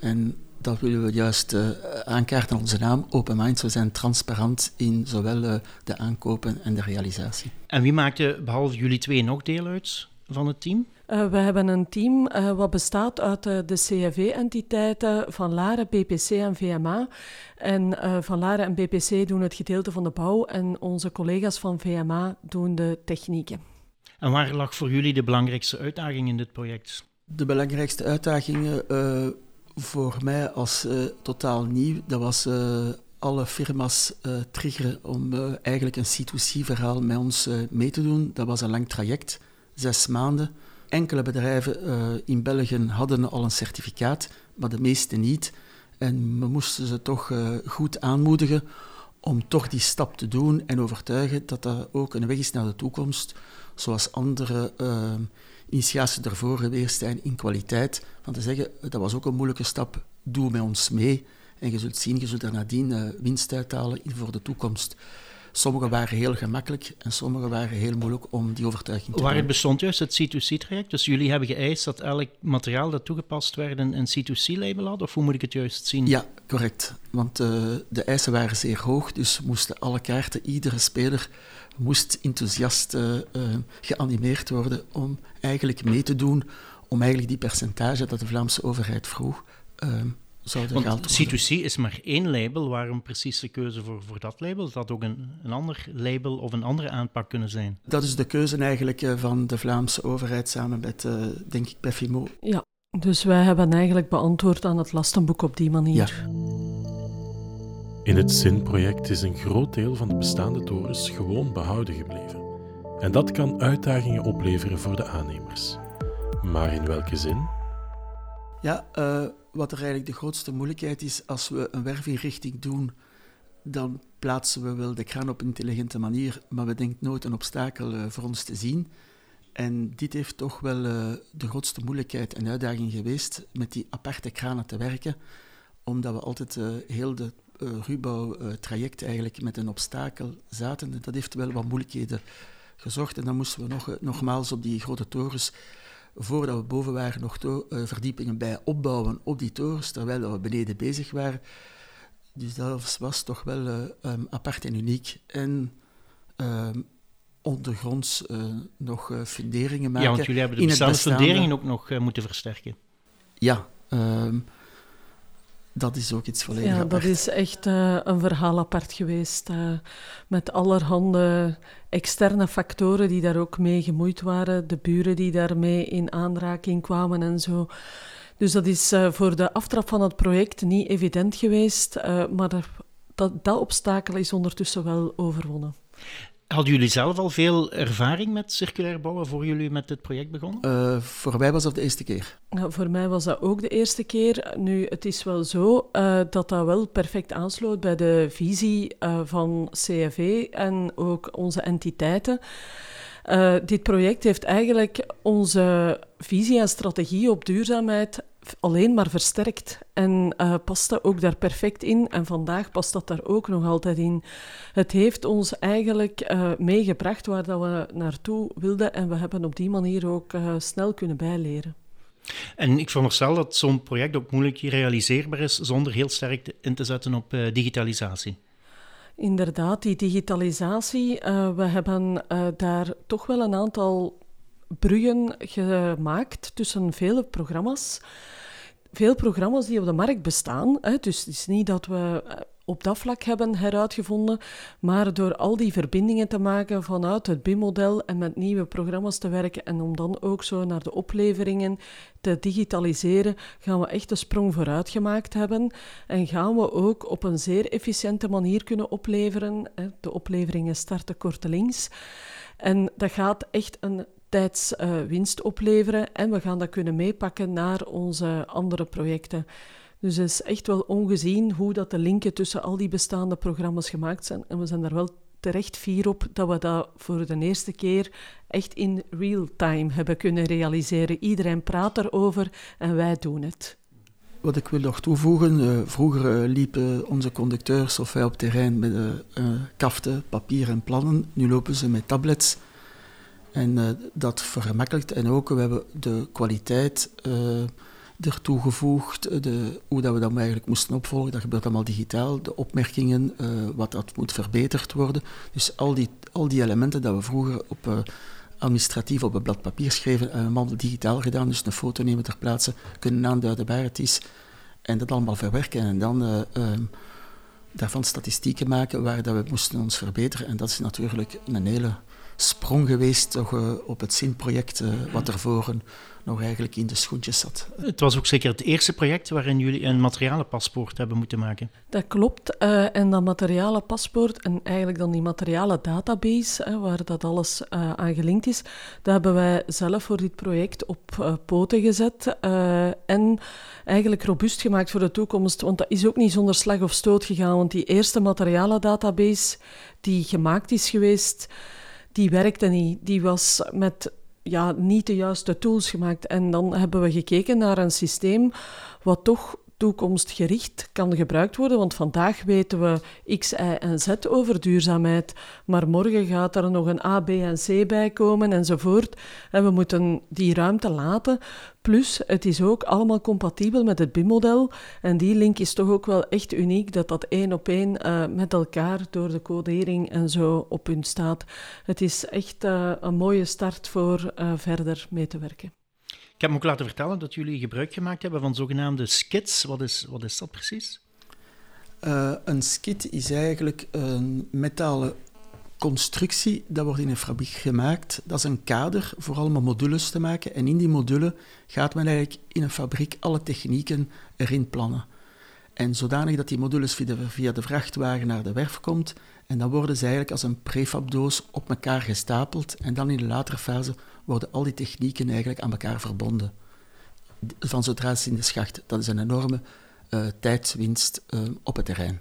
En dat willen we juist uh, aankaarten aan onze naam, Open Minds. We zijn transparant in zowel uh, de aankopen en de realisatie. En wie maakte behalve jullie twee nog deel uit van het team? Uh, we hebben een team uh, wat bestaat uit uh, de CFV-entiteiten van Laren, BPC en VMA. En van Laren en BPC doen het gedeelte van de bouw en onze collega's van VMA doen de technieken. En waar lag voor jullie de belangrijkste uitdaging in dit project? De belangrijkste uitdagingen uh, voor mij als uh, totaal nieuw, dat was uh, alle firma's triggeren om eigenlijk een C2C-verhaal met ons mee te doen. Dat was een lang traject, zes maanden. Enkele bedrijven in België hadden al een certificaat, maar de meeste niet. En we moesten ze toch goed aanmoedigen om toch die stap te doen en overtuigen dat dat ook een weg is naar de toekomst, zoals andere uh, initiaties ervoor geweest zijn in kwaliteit. Van te zeggen, dat was ook een moeilijke stap, doe met ons mee en je zult zien, je zult er nadien winst uithalen voor de toekomst. Sommige waren heel gemakkelijk en sommige waren heel moeilijk om die overtuiging te Waar het bestond juist het C2C-traject? Dus jullie hebben geëist dat elk materiaal dat toegepast werd een, C2C-label had? Of hoe moet ik het juist zien? Ja, correct. Want uh, de eisen waren zeer hoog, dus moesten alle kaarten, iedere speler moest enthousiast uh, uh, geanimeerd worden om eigenlijk mee te doen, om eigenlijk die percentage dat de Vlaamse overheid vroeg want C2C is maar één label. Waarom precies de keuze voor, voor dat label? Dat had ook een, een ander label of een andere aanpak kunnen zijn. Dat is de keuze eigenlijk eh, van de Vlaamse overheid samen met, uh, denk ik, Befimo. Ja, dus wij hebben eigenlijk beantwoord aan het lastenboek op die manier. Ja. In het ZIN-project is een groot deel van de bestaande torens gewoon behouden gebleven. En dat kan uitdagingen opleveren voor de aannemers. Maar in welke zin? Ja, uh, wat er eigenlijk de grootste moeilijkheid is als we een werfinrichting doen, dan plaatsen we wel de kraan op een intelligente manier, maar we denken nooit een obstakel uh, voor ons te zien. En dit heeft toch wel uh, de grootste moeilijkheid en uitdaging geweest met die aparte kranen te werken, omdat we altijd uh, heel de ruwbouwtraject eigenlijk met een obstakel zaten. Dat heeft wel wat moeilijkheden gezorgd. En dan moesten we nog, nogmaals op die grote torens voordat we boven waren, nog to- uh, verdiepingen bij opbouwen op die torens, terwijl we beneden bezig waren. Dus dat was toch wel uh, um, apart en uniek. En um, ondergronds uh, nog funderingen maken. Ja, want jullie hebben de bestaande, funderingen ook nog moeten versterken. Ja, um, dat is ook iets volledig Ja, apart. dat is echt uh, een verhaal apart geweest. Uh, met allerhande externe factoren die daar ook mee gemoeid waren. De buren die daarmee in aanraking kwamen en zo. Dus dat is uh, voor de aftrap van het project niet evident geweest. maar dat, dat obstakel is ondertussen wel overwonnen. Hadden jullie zelf al veel ervaring met circulair bouwen voor jullie met dit project begonnen? Uh, voor mij was dat de eerste keer. Ja, voor mij was dat ook de eerste keer. Nu, het is wel zo uh, dat dat wel perfect aansloot bij de visie uh, van CFE en ook onze entiteiten. dit project heeft eigenlijk onze visie en strategie op duurzaamheid alleen maar versterkt en uh, past dat ook daar perfect in. En vandaag past dat daar ook nog altijd in. Het heeft ons eigenlijk uh, meegebracht waar dat we naartoe wilden en we hebben op die manier ook uh, snel kunnen bijleren. En ik veronderstel dat zo'n project ook moeilijk realiseerbaar is zonder heel sterk in te zetten op digitalisatie. Inderdaad, die digitalisatie. we hebben daar toch wel een aantal bruggen gemaakt tussen vele programma's veel programma's die op de markt bestaan. Hè. Dus het is niet dat we op dat vlak hebben heruitgevonden, maar door al die verbindingen te maken vanuit het BIM-model en met nieuwe programma's te werken en om dan ook zo naar de opleveringen te digitaliseren, gaan we echt een sprong vooruit gemaakt hebben en gaan we ook op een zeer efficiënte manier kunnen opleveren. De opleveringen starten kortelings. En dat gaat echt een tijdswinst uh, opleveren en we gaan dat kunnen meepakken naar onze andere projecten. Dus het is echt wel ongezien hoe dat de linken tussen al die bestaande programma's gemaakt zijn. En we zijn daar wel terecht fier op dat we dat voor de eerste keer echt in real time hebben kunnen realiseren. Iedereen praat erover en wij doen het. Wat ik wil nog toevoegen, uh, vroeger uh, liepen onze conducteurs of wij op terrein met uh, kaften, papier en plannen. Nu lopen ze met tablets en uh, dat vergemakkelijkt. En ook, we hebben de kwaliteit uh, er toegevoegd. De, hoe dat we dat eigenlijk moesten opvolgen, dat gebeurt allemaal digitaal. De opmerkingen, wat dat moet verbeterd worden. Dus al die, al die elementen dat we vroeger op administratief op een blad papier schreven, we allemaal digitaal gedaan. Dus een foto nemen ter plaatse, kunnen aanduiden waar het is. En dat allemaal verwerken. En dan um, daarvan statistieken maken waar dat we moesten ons verbeteren. En dat is natuurlijk een hele sprong geweest toch, uh, op het zinproject, uh, wat ervoor nog eigenlijk in de schoentjes zat. Het was ook zeker het eerste project waarin jullie een materialenpaspoort hebben moeten maken. Dat klopt. Uh, en dat materialenpaspoort en eigenlijk dan die materiale database, hè, waar dat alles uh, aan gelinkt is, dat hebben wij zelf voor dit project op uh, poten gezet en eigenlijk robuust gemaakt voor de toekomst. Want dat is ook niet zonder slag of stoot gegaan, want die eerste materiale database die gemaakt is geweest, die werkte niet. Die was met ja, niet de juiste tools gemaakt. En dan hebben we gekeken naar een systeem wat toch toekomstgericht kan gebruikt worden. Want vandaag weten we X, Y en Z over duurzaamheid. Maar morgen gaat er nog een A, B en C bij komen enzovoort. En we moeten die ruimte laten. Plus, het is ook allemaal compatibel met het BIM-model. En die link is toch ook wel echt uniek, dat dat één op één uh, met elkaar door de codering en zo op punt staat. Het is echt uh, een mooie start voor uh, verder mee te werken. Ik heb me ook laten vertellen dat jullie gebruik gemaakt hebben van zogenaamde skits. Wat is, wat is dat precies? Uh, een skit is eigenlijk een metalen constructie, dat wordt in een fabriek gemaakt. Dat is een kader voor allemaal modules te maken. En in die module gaat men eigenlijk in een fabriek alle technieken erin plannen. En zodanig dat die modules via via de vrachtwagen naar de werf komt. En dan worden ze eigenlijk als een prefabdoos op elkaar gestapeld. En dan in de latere fase worden al die technieken eigenlijk aan elkaar verbonden. Van zodra ze in de schacht. Dat is een enorme uh, tijdswinst uh, op het terrein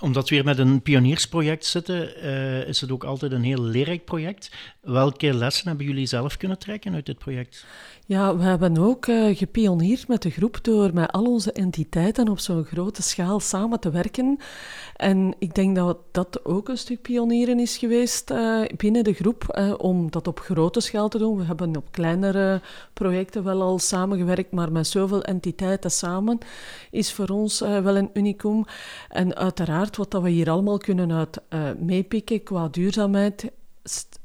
omdat we hier met een pioniersproject zitten, uh, is het ook altijd een heel leerrijk project. Welke lessen hebben jullie zelf kunnen trekken uit dit project? Ja, we hebben ook uh, gepioneerd met de groep door met al onze entiteiten op zo'n grote schaal samen te werken. En ik denk dat dat ook een stuk pionieren is geweest uh, binnen de groep, uh, om dat op grote schaal te doen. We hebben op kleinere projecten wel al samengewerkt, maar met zoveel entiteiten samen is voor ons wel een unicum. En uiteraard, wat dat we hier allemaal kunnen uit meepikken qua duurzaamheid,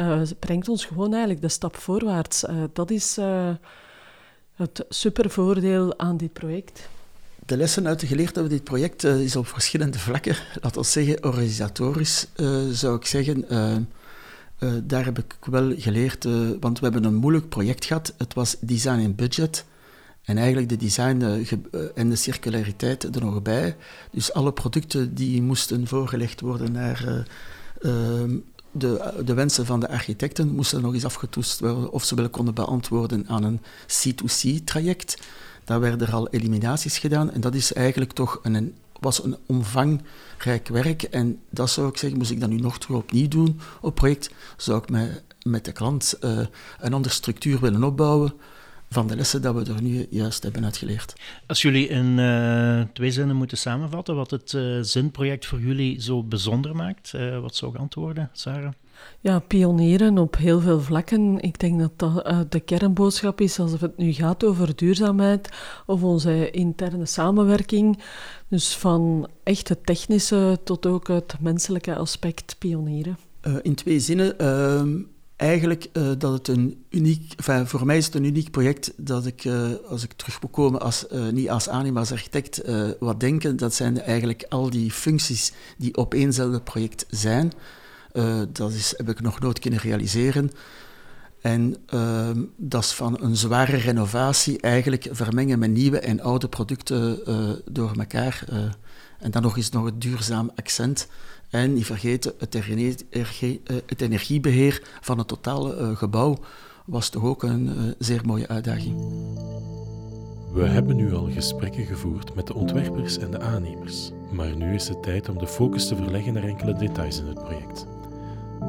uh, brengt ons gewoon eigenlijk de stap voorwaarts. Uh, dat is uh, het supervoordeel aan dit project. De lessen uit de geleerd hebben dit project is op verschillende vlakken. Laten we zeggen, organisatorisch zou ik zeggen. daar heb ik wel geleerd, want we hebben een moeilijk project gehad. Het was design en budget. En eigenlijk de design en de circulariteit er nog bij. Dus alle producten die moesten voorgelegd worden naar de, de wensen van de architecten moesten nog eens afgetoetst worden of ze wel konden beantwoorden aan een C2C-traject. Daar werden er al eliminaties gedaan en dat is eigenlijk toch een, was een omvangrijk werk. En dat zou ik zeggen, moest ik dat nu nog opnieuw doen op project, zou ik met, de klant uh, een andere structuur willen opbouwen van de lessen dat we er nu juist hebben uitgeleerd. Als jullie in uh, twee zinnen moeten samenvatten wat het uh, zinproject voor jullie zo bijzonder maakt, uh, wat zou ik antwoorden, Sarah? Ja, pionieren op heel veel vlakken. Ik denk dat dat de kernboodschap is als het nu gaat over duurzaamheid of onze interne samenwerking. Dus van echt het technische tot ook het menselijke aspect pionieren. in twee zinnen ehm, eigenlijk uh, dat het een uniek, voor mij is het een uniek project dat ik, uh, als ik terug moet komen, als, uh, niet als anima, als architect, wat denken, dat zijn eigenlijk al die functies die op éénzelfde project zijn. dat is, heb ik nog nooit kunnen realiseren. En ehm, dat is van een zware renovatie eigenlijk vermengen met nieuwe en oude producten door elkaar. en dan nog eens nog het duurzaam accent. En niet vergeten, het, energie, eh, het energiebeheer van het totale uh, gebouw was toch ook een uh, zeer mooie uitdaging. We hebben nu al gesprekken gevoerd met de ontwerpers en de aannemers, maar nu is het tijd om de focus te verleggen naar enkele details in het project.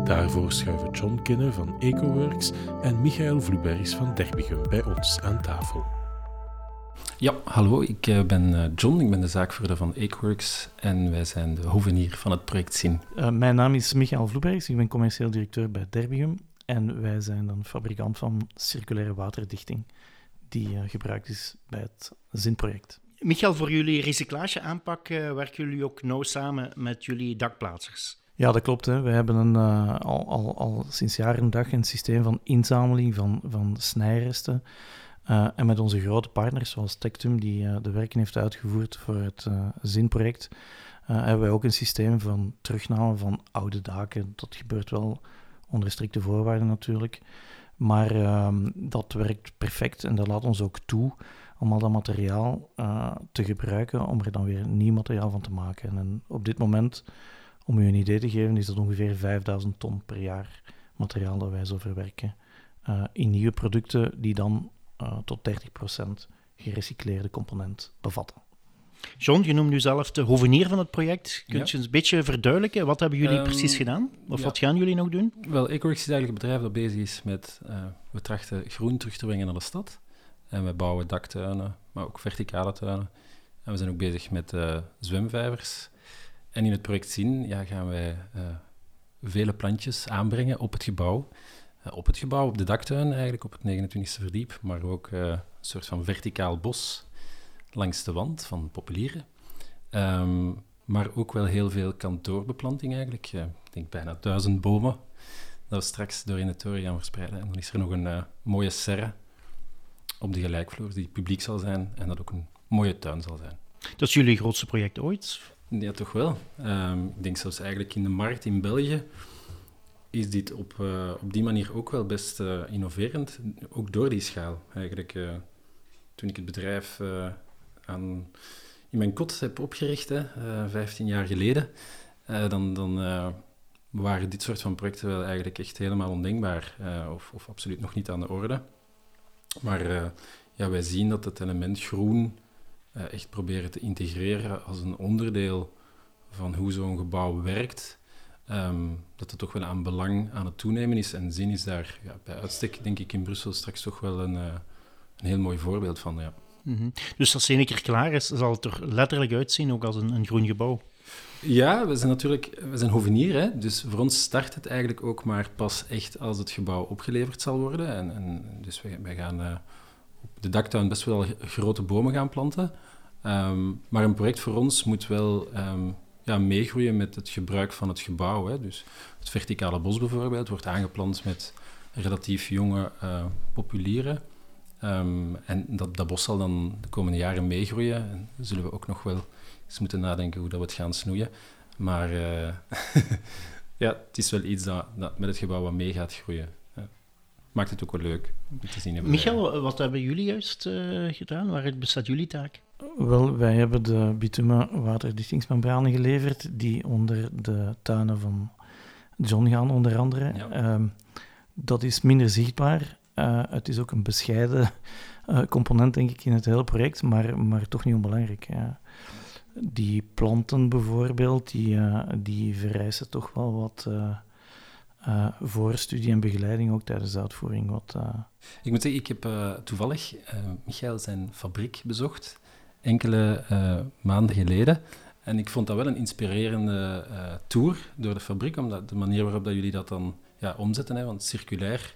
Daarvoor schuiven John Kinne van EcoWorks en Michael Vloebergs van Derbigum bij ons aan tafel. Ja, hallo, ik eh, ben eh, John, ik ben de zaakvoerder van Akeworks en wij zijn de hovenier van het project ZIN. Uh, mijn naam is Michael Vloebergs, ik ben commercieel directeur bij Derbium en wij zijn dan fabrikant van circulaire waterdichting die uh, gebruikt is bij het ZIN-project. Michael, voor jullie recyclageaanpak werken jullie ook nauw samen met jullie dakplaatsers. Ja, dat klopt. Hè. We hebben een, al, al, al sinds jaren een dag een systeem van inzameling van, van snijresten uh, en met onze grote partners, zoals Tectum, die uh, de werken heeft uitgevoerd voor het uh, ZIN-project, hebben wij ook een systeem van terugname van oude daken. Dat gebeurt wel onder strikte voorwaarden natuurlijk. Maar ehm, dat werkt perfect en dat laat ons ook toe om al dat materiaal te gebruiken om er dan weer nieuw materiaal van te maken. En op dit moment, om u een idee te geven, is dat ongeveer 5000 ton per jaar materiaal dat wij zo verwerken in nieuwe producten die dan uh, tot 30% gerecycleerde component bevatten. John, je noemt nu zelf de hovenier van het project. Kunt je een beetje verduidelijken? Wat hebben jullie um, precies gedaan? Of ja. wat gaan jullie nog doen? Wel, Ecoworks is eigenlijk een bedrijf dat bezig is met... Uh, we trachten groen terug te brengen naar de stad. En we bouwen daktuinen, maar ook verticale tuinen. En we zijn ook bezig met uh, zwemvijvers. En in het project Zien ja, gaan wij uh, vele plantjes aanbrengen op het gebouw. Uh, op het gebouw, op de daktuin eigenlijk, op het 29e verdiep. Maar ook een soort van verticaal bos langs de wand van populieren. Um, maar ook wel heel veel kantoorbeplanting eigenlijk. ik denk bijna duizend bomen dat we straks door in het toren gaan verspreiden. En dan is er nog een mooie serre op de gelijkvloer die publiek zal zijn en dat ook een mooie tuin zal zijn. Dat is jullie grootste project ooit? Ja, toch wel. Um, ik denk zelfs eigenlijk in de markt in België is dit op, uh, op die manier ook wel best uh, innoverend, ook door die schaal. Eigenlijk, uh, toen ik het bedrijf aan, in mijn kot heb opgericht, hè, 15 jaar geleden, dan, dan waren dit soort van projecten wel eigenlijk echt helemaal ondenkbaar of, of absoluut nog niet aan de orde. Maar ja, wij zien dat het element groen echt proberen te integreren als een onderdeel van hoe zo'n gebouw werkt. Um, dat het toch wel aan belang aan het toenemen is. En zin is daar ja, bij uitstek, denk ik, in Brussel straks toch wel een, uh, een heel mooi voorbeeld van. Ja. Mm -hmm. Dus als één keer klaar is, zal het er letterlijk uitzien, ook als een, een groen gebouw? Ja, we zijn natuurlijk we zijn hovenier, hè? dus voor ons start het eigenlijk ook maar pas echt als het gebouw opgeleverd zal worden. En, en dus wij, wij gaan uh, op de daktuin best wel grote bomen gaan planten. Um, maar een project voor ons moet wel um, ja, meegroeien met het gebruik van het gebouw. Hè? Dus het verticale bos bijvoorbeeld wordt aangeplant met relatief jonge uh, populieren. Um, en dat, dat bos zal dan de komende jaren meegroeien. En zullen we ook nog wel eens moeten nadenken hoe dat we het gaan snoeien. Maar uh, ja, het is wel iets dat, dat, met het gebouw wat mee gaat groeien. Ja. Maakt het ook wel leuk om te zien. Michael, wat hebben jullie juist uh, gedaan? Waar bestaat jullie taak? Wel, wij hebben de bitumen waterdichtingsmembranen geleverd die onder de tuinen van John gaan, onder andere. Ja. Um, dat is minder zichtbaar. Uh, het is ook een bescheiden uh, component, denk ik, in het hele project, maar, maar toch niet onbelangrijk. Ja die planten bijvoorbeeld, die, uh, die vereisen toch wel wat voorstudie en begeleiding ook tijdens de uitvoering. Wat, Ik moet zeggen, ik heb toevallig Michael zijn fabriek bezocht, enkele maanden geleden. En ik vond dat wel een inspirerende tour door de fabriek, omdat de manier waarop dat jullie dat dan ja, omzetten, hè, want circulair,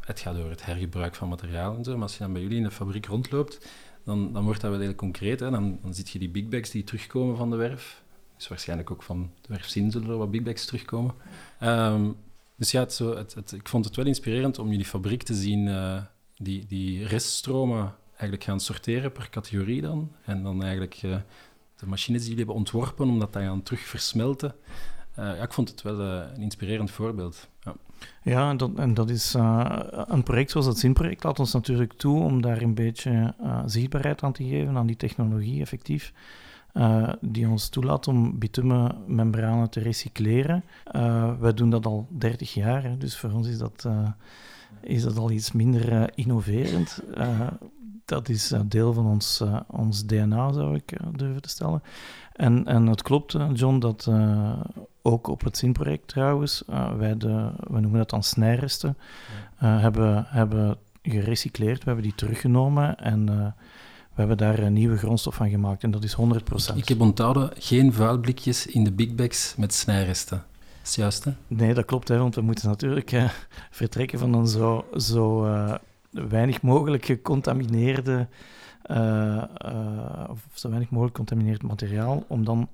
het gaat over het hergebruik van materiaal en zo, maar als je dan bij jullie in de fabriek rondloopt, dan, dan wordt dat wel heel concreet. Hè. Dan, dan zie je die big bags die terugkomen van de werf. Dus waarschijnlijk ook van de werf Zin zullen er wat big bags terugkomen. Um, dus ja, het zo, het, ik vond het wel inspirerend om jullie fabriek te zien, uh, die, die reststromen eigenlijk gaan sorteren per categorie dan. En dan eigenlijk uh, de machines die jullie hebben ontworpen om dat dan terug versmelten. Uh, ja, ik vond het wel een inspirerend voorbeeld. Ja. Ja, en dat, en dat is uh, een project zoals het ZIN-project laat ons natuurlijk toe om daar een beetje uh, zichtbaarheid aan te geven aan die technologie effectief. Uh, die ons toelaat om bitumenmembranen te recycleren. wij doen dat al 30 jaar, dus voor ons is dat, is dat al iets minder innoverend. Dat is deel van ons, ons DNA, zou ik durven te stellen. En, en het klopt, John, dat ook op het ZIN-project trouwens, wij de, we noemen dat dan snijresten, hebben, hebben gerecycleerd. We hebben die teruggenomen en we hebben daar een nieuwe grondstof van gemaakt. En dat is 100%. Ik heb onthouden, geen vuilblikjes in de big bags met snijresten. Is juist, hè? Nee, dat klopt, hè, want we moeten natuurlijk vertrekken van een zo, zo weinig mogelijk gecontamineerde... of zo weinig mogelijk gecontamineerd materiaal, om dan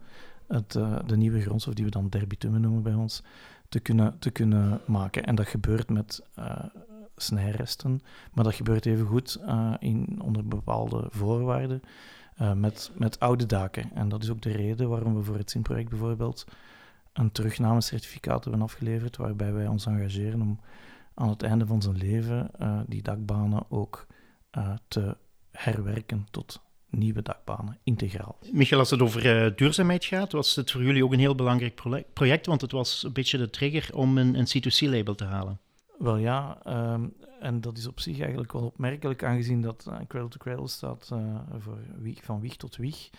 het, uh, de nieuwe grondstof, die we dan derbitumen noemen bij ons, te kunnen, te kunnen maken. En dat gebeurt met snijresten, maar dat gebeurt even goed in, onder bepaalde voorwaarden met, met oude daken. En dat is ook de reden waarom we voor het ZIN-project bijvoorbeeld een terugnamecertificaat hebben afgeleverd, waarbij wij ons engageren om aan het einde van zijn leven die dakbanen ook te herwerken tot nieuwe dakbanen, integraal. Michael, als het over uh, duurzaamheid gaat, was het voor jullie ook een heel belangrijk project, want het was een beetje de trigger om een, een C2C-label te halen. Wel ja, um, en dat is op zich eigenlijk wel opmerkelijk, aangezien dat Cradle to Cradle staat voor wieg, van wieg tot wieg.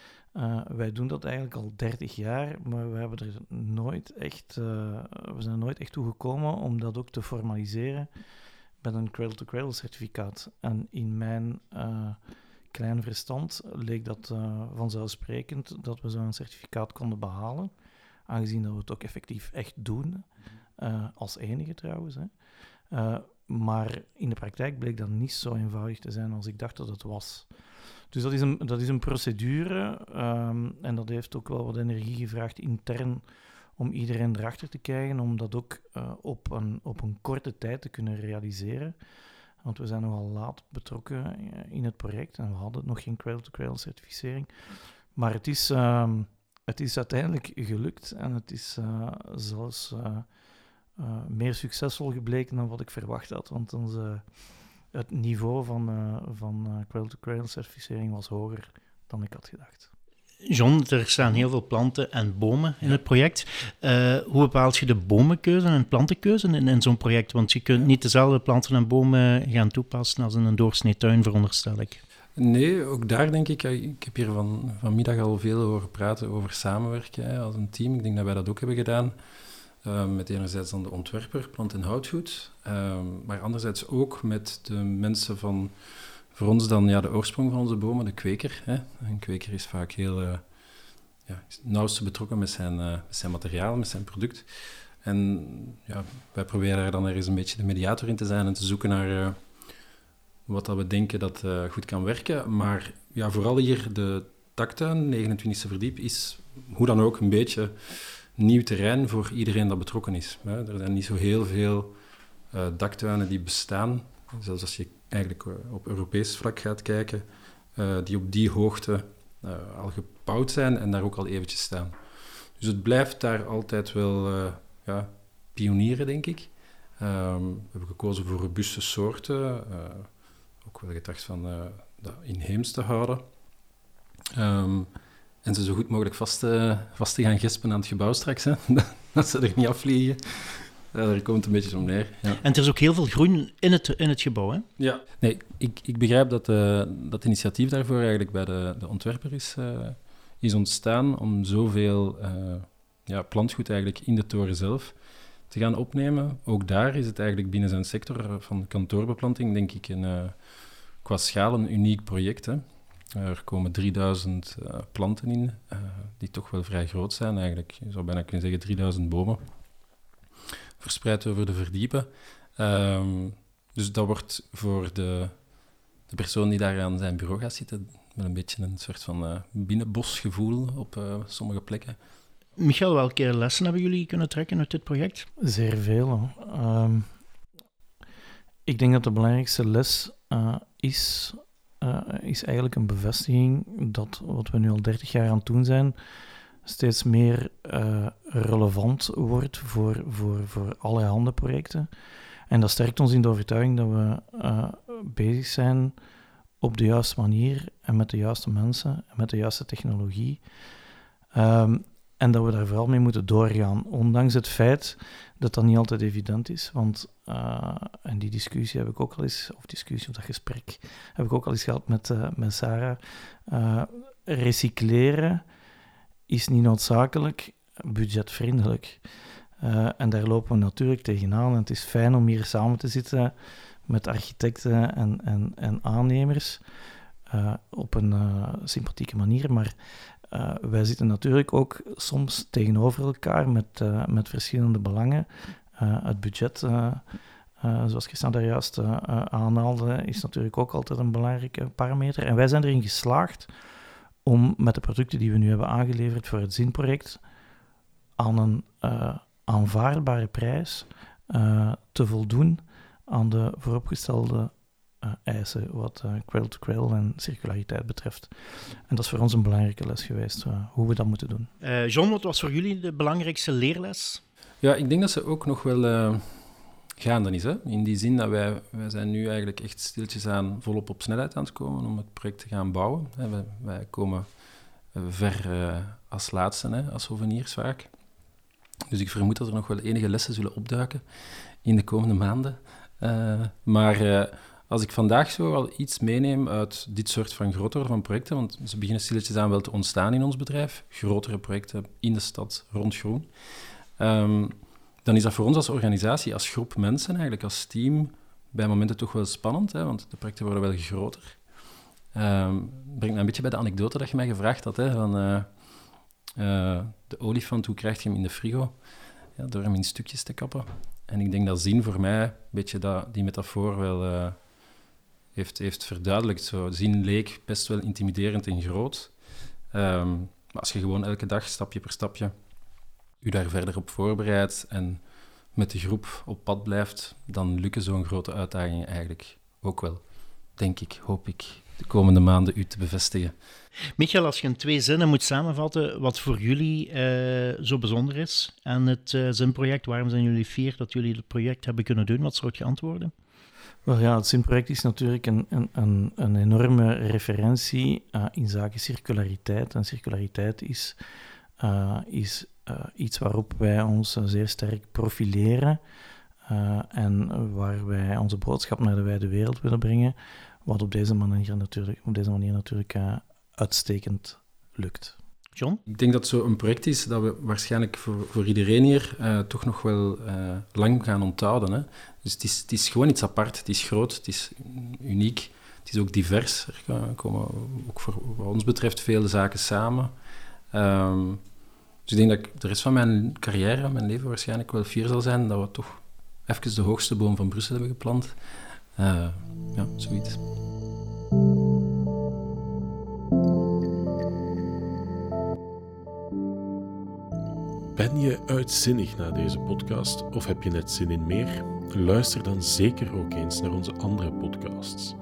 Wij doen dat eigenlijk al 30 jaar, maar we hebben er nooit echt, we zijn er nooit echt toe gekomen om dat ook te formaliseren met een Cradle to Cradle certificaat. En in mijn klein verstand leek dat uh, vanzelfsprekend dat we zo'n certificaat konden behalen, aangezien dat we het ook effectief echt doen, uh, als enige trouwens. Hè. Uh, maar in de praktijk bleek dat niet zo eenvoudig te zijn als ik dacht dat het was. Dus dat is een, dat is een procedure um, en dat heeft ook wel wat energie gevraagd intern om iedereen erachter te krijgen, om dat ook op, een, op een korte tijd te kunnen realiseren. Want we zijn nogal laat betrokken eh, in het project en we hadden nog geen cradle-to-cradle certificering. Maar het is, uh, het is uiteindelijk gelukt en het is uh, zelfs meer succesvol gebleken dan wat ik verwacht had. Want onze, het niveau van, van cradle-to-cradle certificering was hoger dan ik had gedacht. John, er staan heel veel planten en bomen in het project. Uh, hoe bepaalt je de bomenkeuze en plantenkeuze in, in zo'n project? Want je kunt niet dezelfde planten en bomen gaan toepassen als in een doorsnee tuin, veronderstel ik. Nee, ook daar denk ik, ik heb hier van, vanmiddag al veel horen praten over samenwerken hè, als een team. Ik denk dat wij dat ook hebben gedaan. Uh, met enerzijds dan de ontwerper, plant- en houtgoed, uh, maar anderzijds ook met de mensen van voor ons dan ja, de oorsprong van onze bomen, de kweker. Hè. Een kweker is vaak heel uh, ja, nauwste betrokken met zijn, uh, met zijn materiaal, met zijn product. En ja, wij proberen daar dan ergens een beetje de mediator in te zijn en te zoeken naar uh, wat dat we denken dat goed kan werken. Maar ja, vooral hier de taktuin, 29e verdiep, is hoe dan ook een beetje nieuw terrein voor iedereen dat betrokken is. Er zijn niet zo heel veel daktuinen die bestaan. Zelfs als je eigenlijk eh, op Europees vlak gaat kijken, uh, die op die hoogte uh, al gebouwd zijn en daar ook al eventjes staan. Dus het blijft daar altijd wel ja, pionieren, denk ik. Um, we hebben gekozen voor robuuste soorten, ook wel gedacht van dat inheems te houden. Um, en ze zo goed mogelijk vast, vast te gaan gespen aan het gebouw straks, hè? dat ze er niet afvliegen. Ja, daar komt het een beetje om neer. Ja. En er is ook heel veel groen in het, in het gebouw, hè? Ja. Nee, ik, ik begrijp dat, uh, dat initiatief daarvoor eigenlijk bij de, de ontwerper is, uh, is ontstaan om zoveel uh, ja, plantgoed eigenlijk in de toren zelf te gaan opnemen. Ook daar is het eigenlijk binnen zijn sector van kantoorbeplanting, denk ik, een, qua schaal een uniek project. Hè. Er komen 3000 planten in, die toch wel vrij groot zijn eigenlijk. Je zou bijna kunnen zeggen 3000 bomen verspreid over de verdiepen. Um, dus dat wordt voor de, de persoon die daar aan zijn bureau gaat zitten wel een beetje een soort van uh, binnenbosgevoel op uh, sommige plekken. Michael, welke lessen hebben jullie kunnen trekken uit dit project? Zeer veel. Um, ik denk dat de belangrijkste les uh, is, eigenlijk een bevestiging dat wat we nu al 30 jaar aan het doen zijn, steeds meer uh, relevant wordt voor, voor, voor allerhande projecten. En dat sterkt ons in de overtuiging dat we uh, bezig zijn op de juiste manier en met de juiste mensen en met de juiste technologie. Um, en dat we daar vooral mee moeten doorgaan, ondanks het feit dat dat niet altijd evident is. Want, uh, en die discussie heb ik ook al eens, of discussie of dat gesprek, heb ik ook al eens gehad met, uh, met Sarah. Uh, recycleren is niet noodzakelijk budgetvriendelijk. En daar lopen we natuurlijk tegenaan. En het is fijn om hier samen te zitten met architecten en, en, en aannemers op een sympathieke manier. Maar wij zitten natuurlijk ook soms tegenover elkaar met, met verschillende belangen. het budget, zoals Christian daar juist aanhaalde, is natuurlijk ook altijd een belangrijke parameter. En wij zijn erin geslaagd om met de producten die we nu hebben aangeleverd voor het zinproject aan een aanvaardbare prijs te voldoen aan de vooropgestelde eisen wat uh, cradle-to-cradle en circulariteit betreft. En dat is voor ons een belangrijke les geweest, hoe we dat moeten doen. John, wat was voor jullie de belangrijkste leerles? Ja, ik denk dat ze ook nog wel gaande is. Hè? In die zin dat wij, wij zijn nu eigenlijk echt stiltjes aan volop op snelheid aan het komen om het project te gaan bouwen. Wij, wij komen ver als laatste, hè, als souvenirs vaak. Dus ik vermoed dat er nog wel enige lessen zullen opduiken in de komende maanden. Uh, maar uh, als ik vandaag zo al iets meeneem uit dit soort van grotere van projecten, want ze beginnen stilletjes aan wel te ontstaan in ons bedrijf, grotere projecten in de stad rond groen, um, dan is dat voor ons als organisatie, als groep mensen, eigenlijk als team, bij momenten toch wel spannend, hè, want de projecten worden wel groter. Um, brengt me een beetje bij de anekdote dat je mij gevraagd had, hè, van... Uh, uh, de olifant, hoe krijg je hem in de frigo? Ja, door hem in stukjes te kappen. En ik denk dat zin voor mij een beetje dat, die metafoor wel uh, heeft, heeft verduidelijkt. Zo, zin leek best wel intimiderend en groot. Um, maar als je gewoon elke dag, stapje per stapje, je daar verder op voorbereidt en met de groep op pad blijft, dan lukken zo'n grote uitdagingen eigenlijk ook wel. Denk ik, hoop ik, de komende maanden u te bevestigen. Michael, als je in twee zinnen moet samenvatten wat voor jullie uh, zo bijzonder is aan het uh, ZIN-project, waarom zijn jullie fier dat jullie het project hebben kunnen doen? Wat zou je antwoorden? Wel ja, het ZIN-project is natuurlijk een, een, een, een enorme referentie uh, in zaken circulariteit. En circulariteit is, is iets waarop wij ons zeer sterk profileren en waar wij onze boodschap naar de wijde wereld willen brengen. Wat op deze manier natuurlijk, op deze manier natuurlijk uitstekend lukt. John? Ik denk dat zo'n project is dat we waarschijnlijk voor, voor iedereen hier uh, toch nog wel uh, lang gaan onthouden. Hè? Dus het is, het is gewoon iets apart, het is groot, het is uniek, het is ook divers. Er komen ook voor wat ons betreft vele zaken samen. Um, dus ik denk dat ik de rest van mijn carrière, mijn leven waarschijnlijk wel fier zal zijn dat we toch even de hoogste boom van Brussel hebben geplant. Uh, ja, zoiets. Ben je uitzinnig na deze podcast of heb je net zin in meer? Luister dan zeker ook eens naar onze andere podcasts.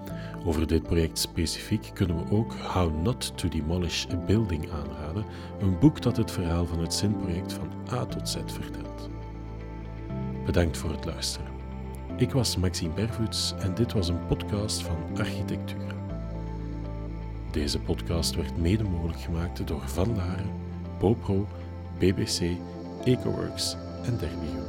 Over dit project specifiek kunnen we ook How Not to Demolish a Building aanraden, een boek dat het verhaal van het ZIN-project van A tot Z vertelt. Bedankt voor het luisteren. Ik was Maxime Bervoets en dit was een podcast van Architectuur. Deze podcast werd mede mogelijk gemaakt door Van Laren, BoPro, BBC, EcoWorks en Derby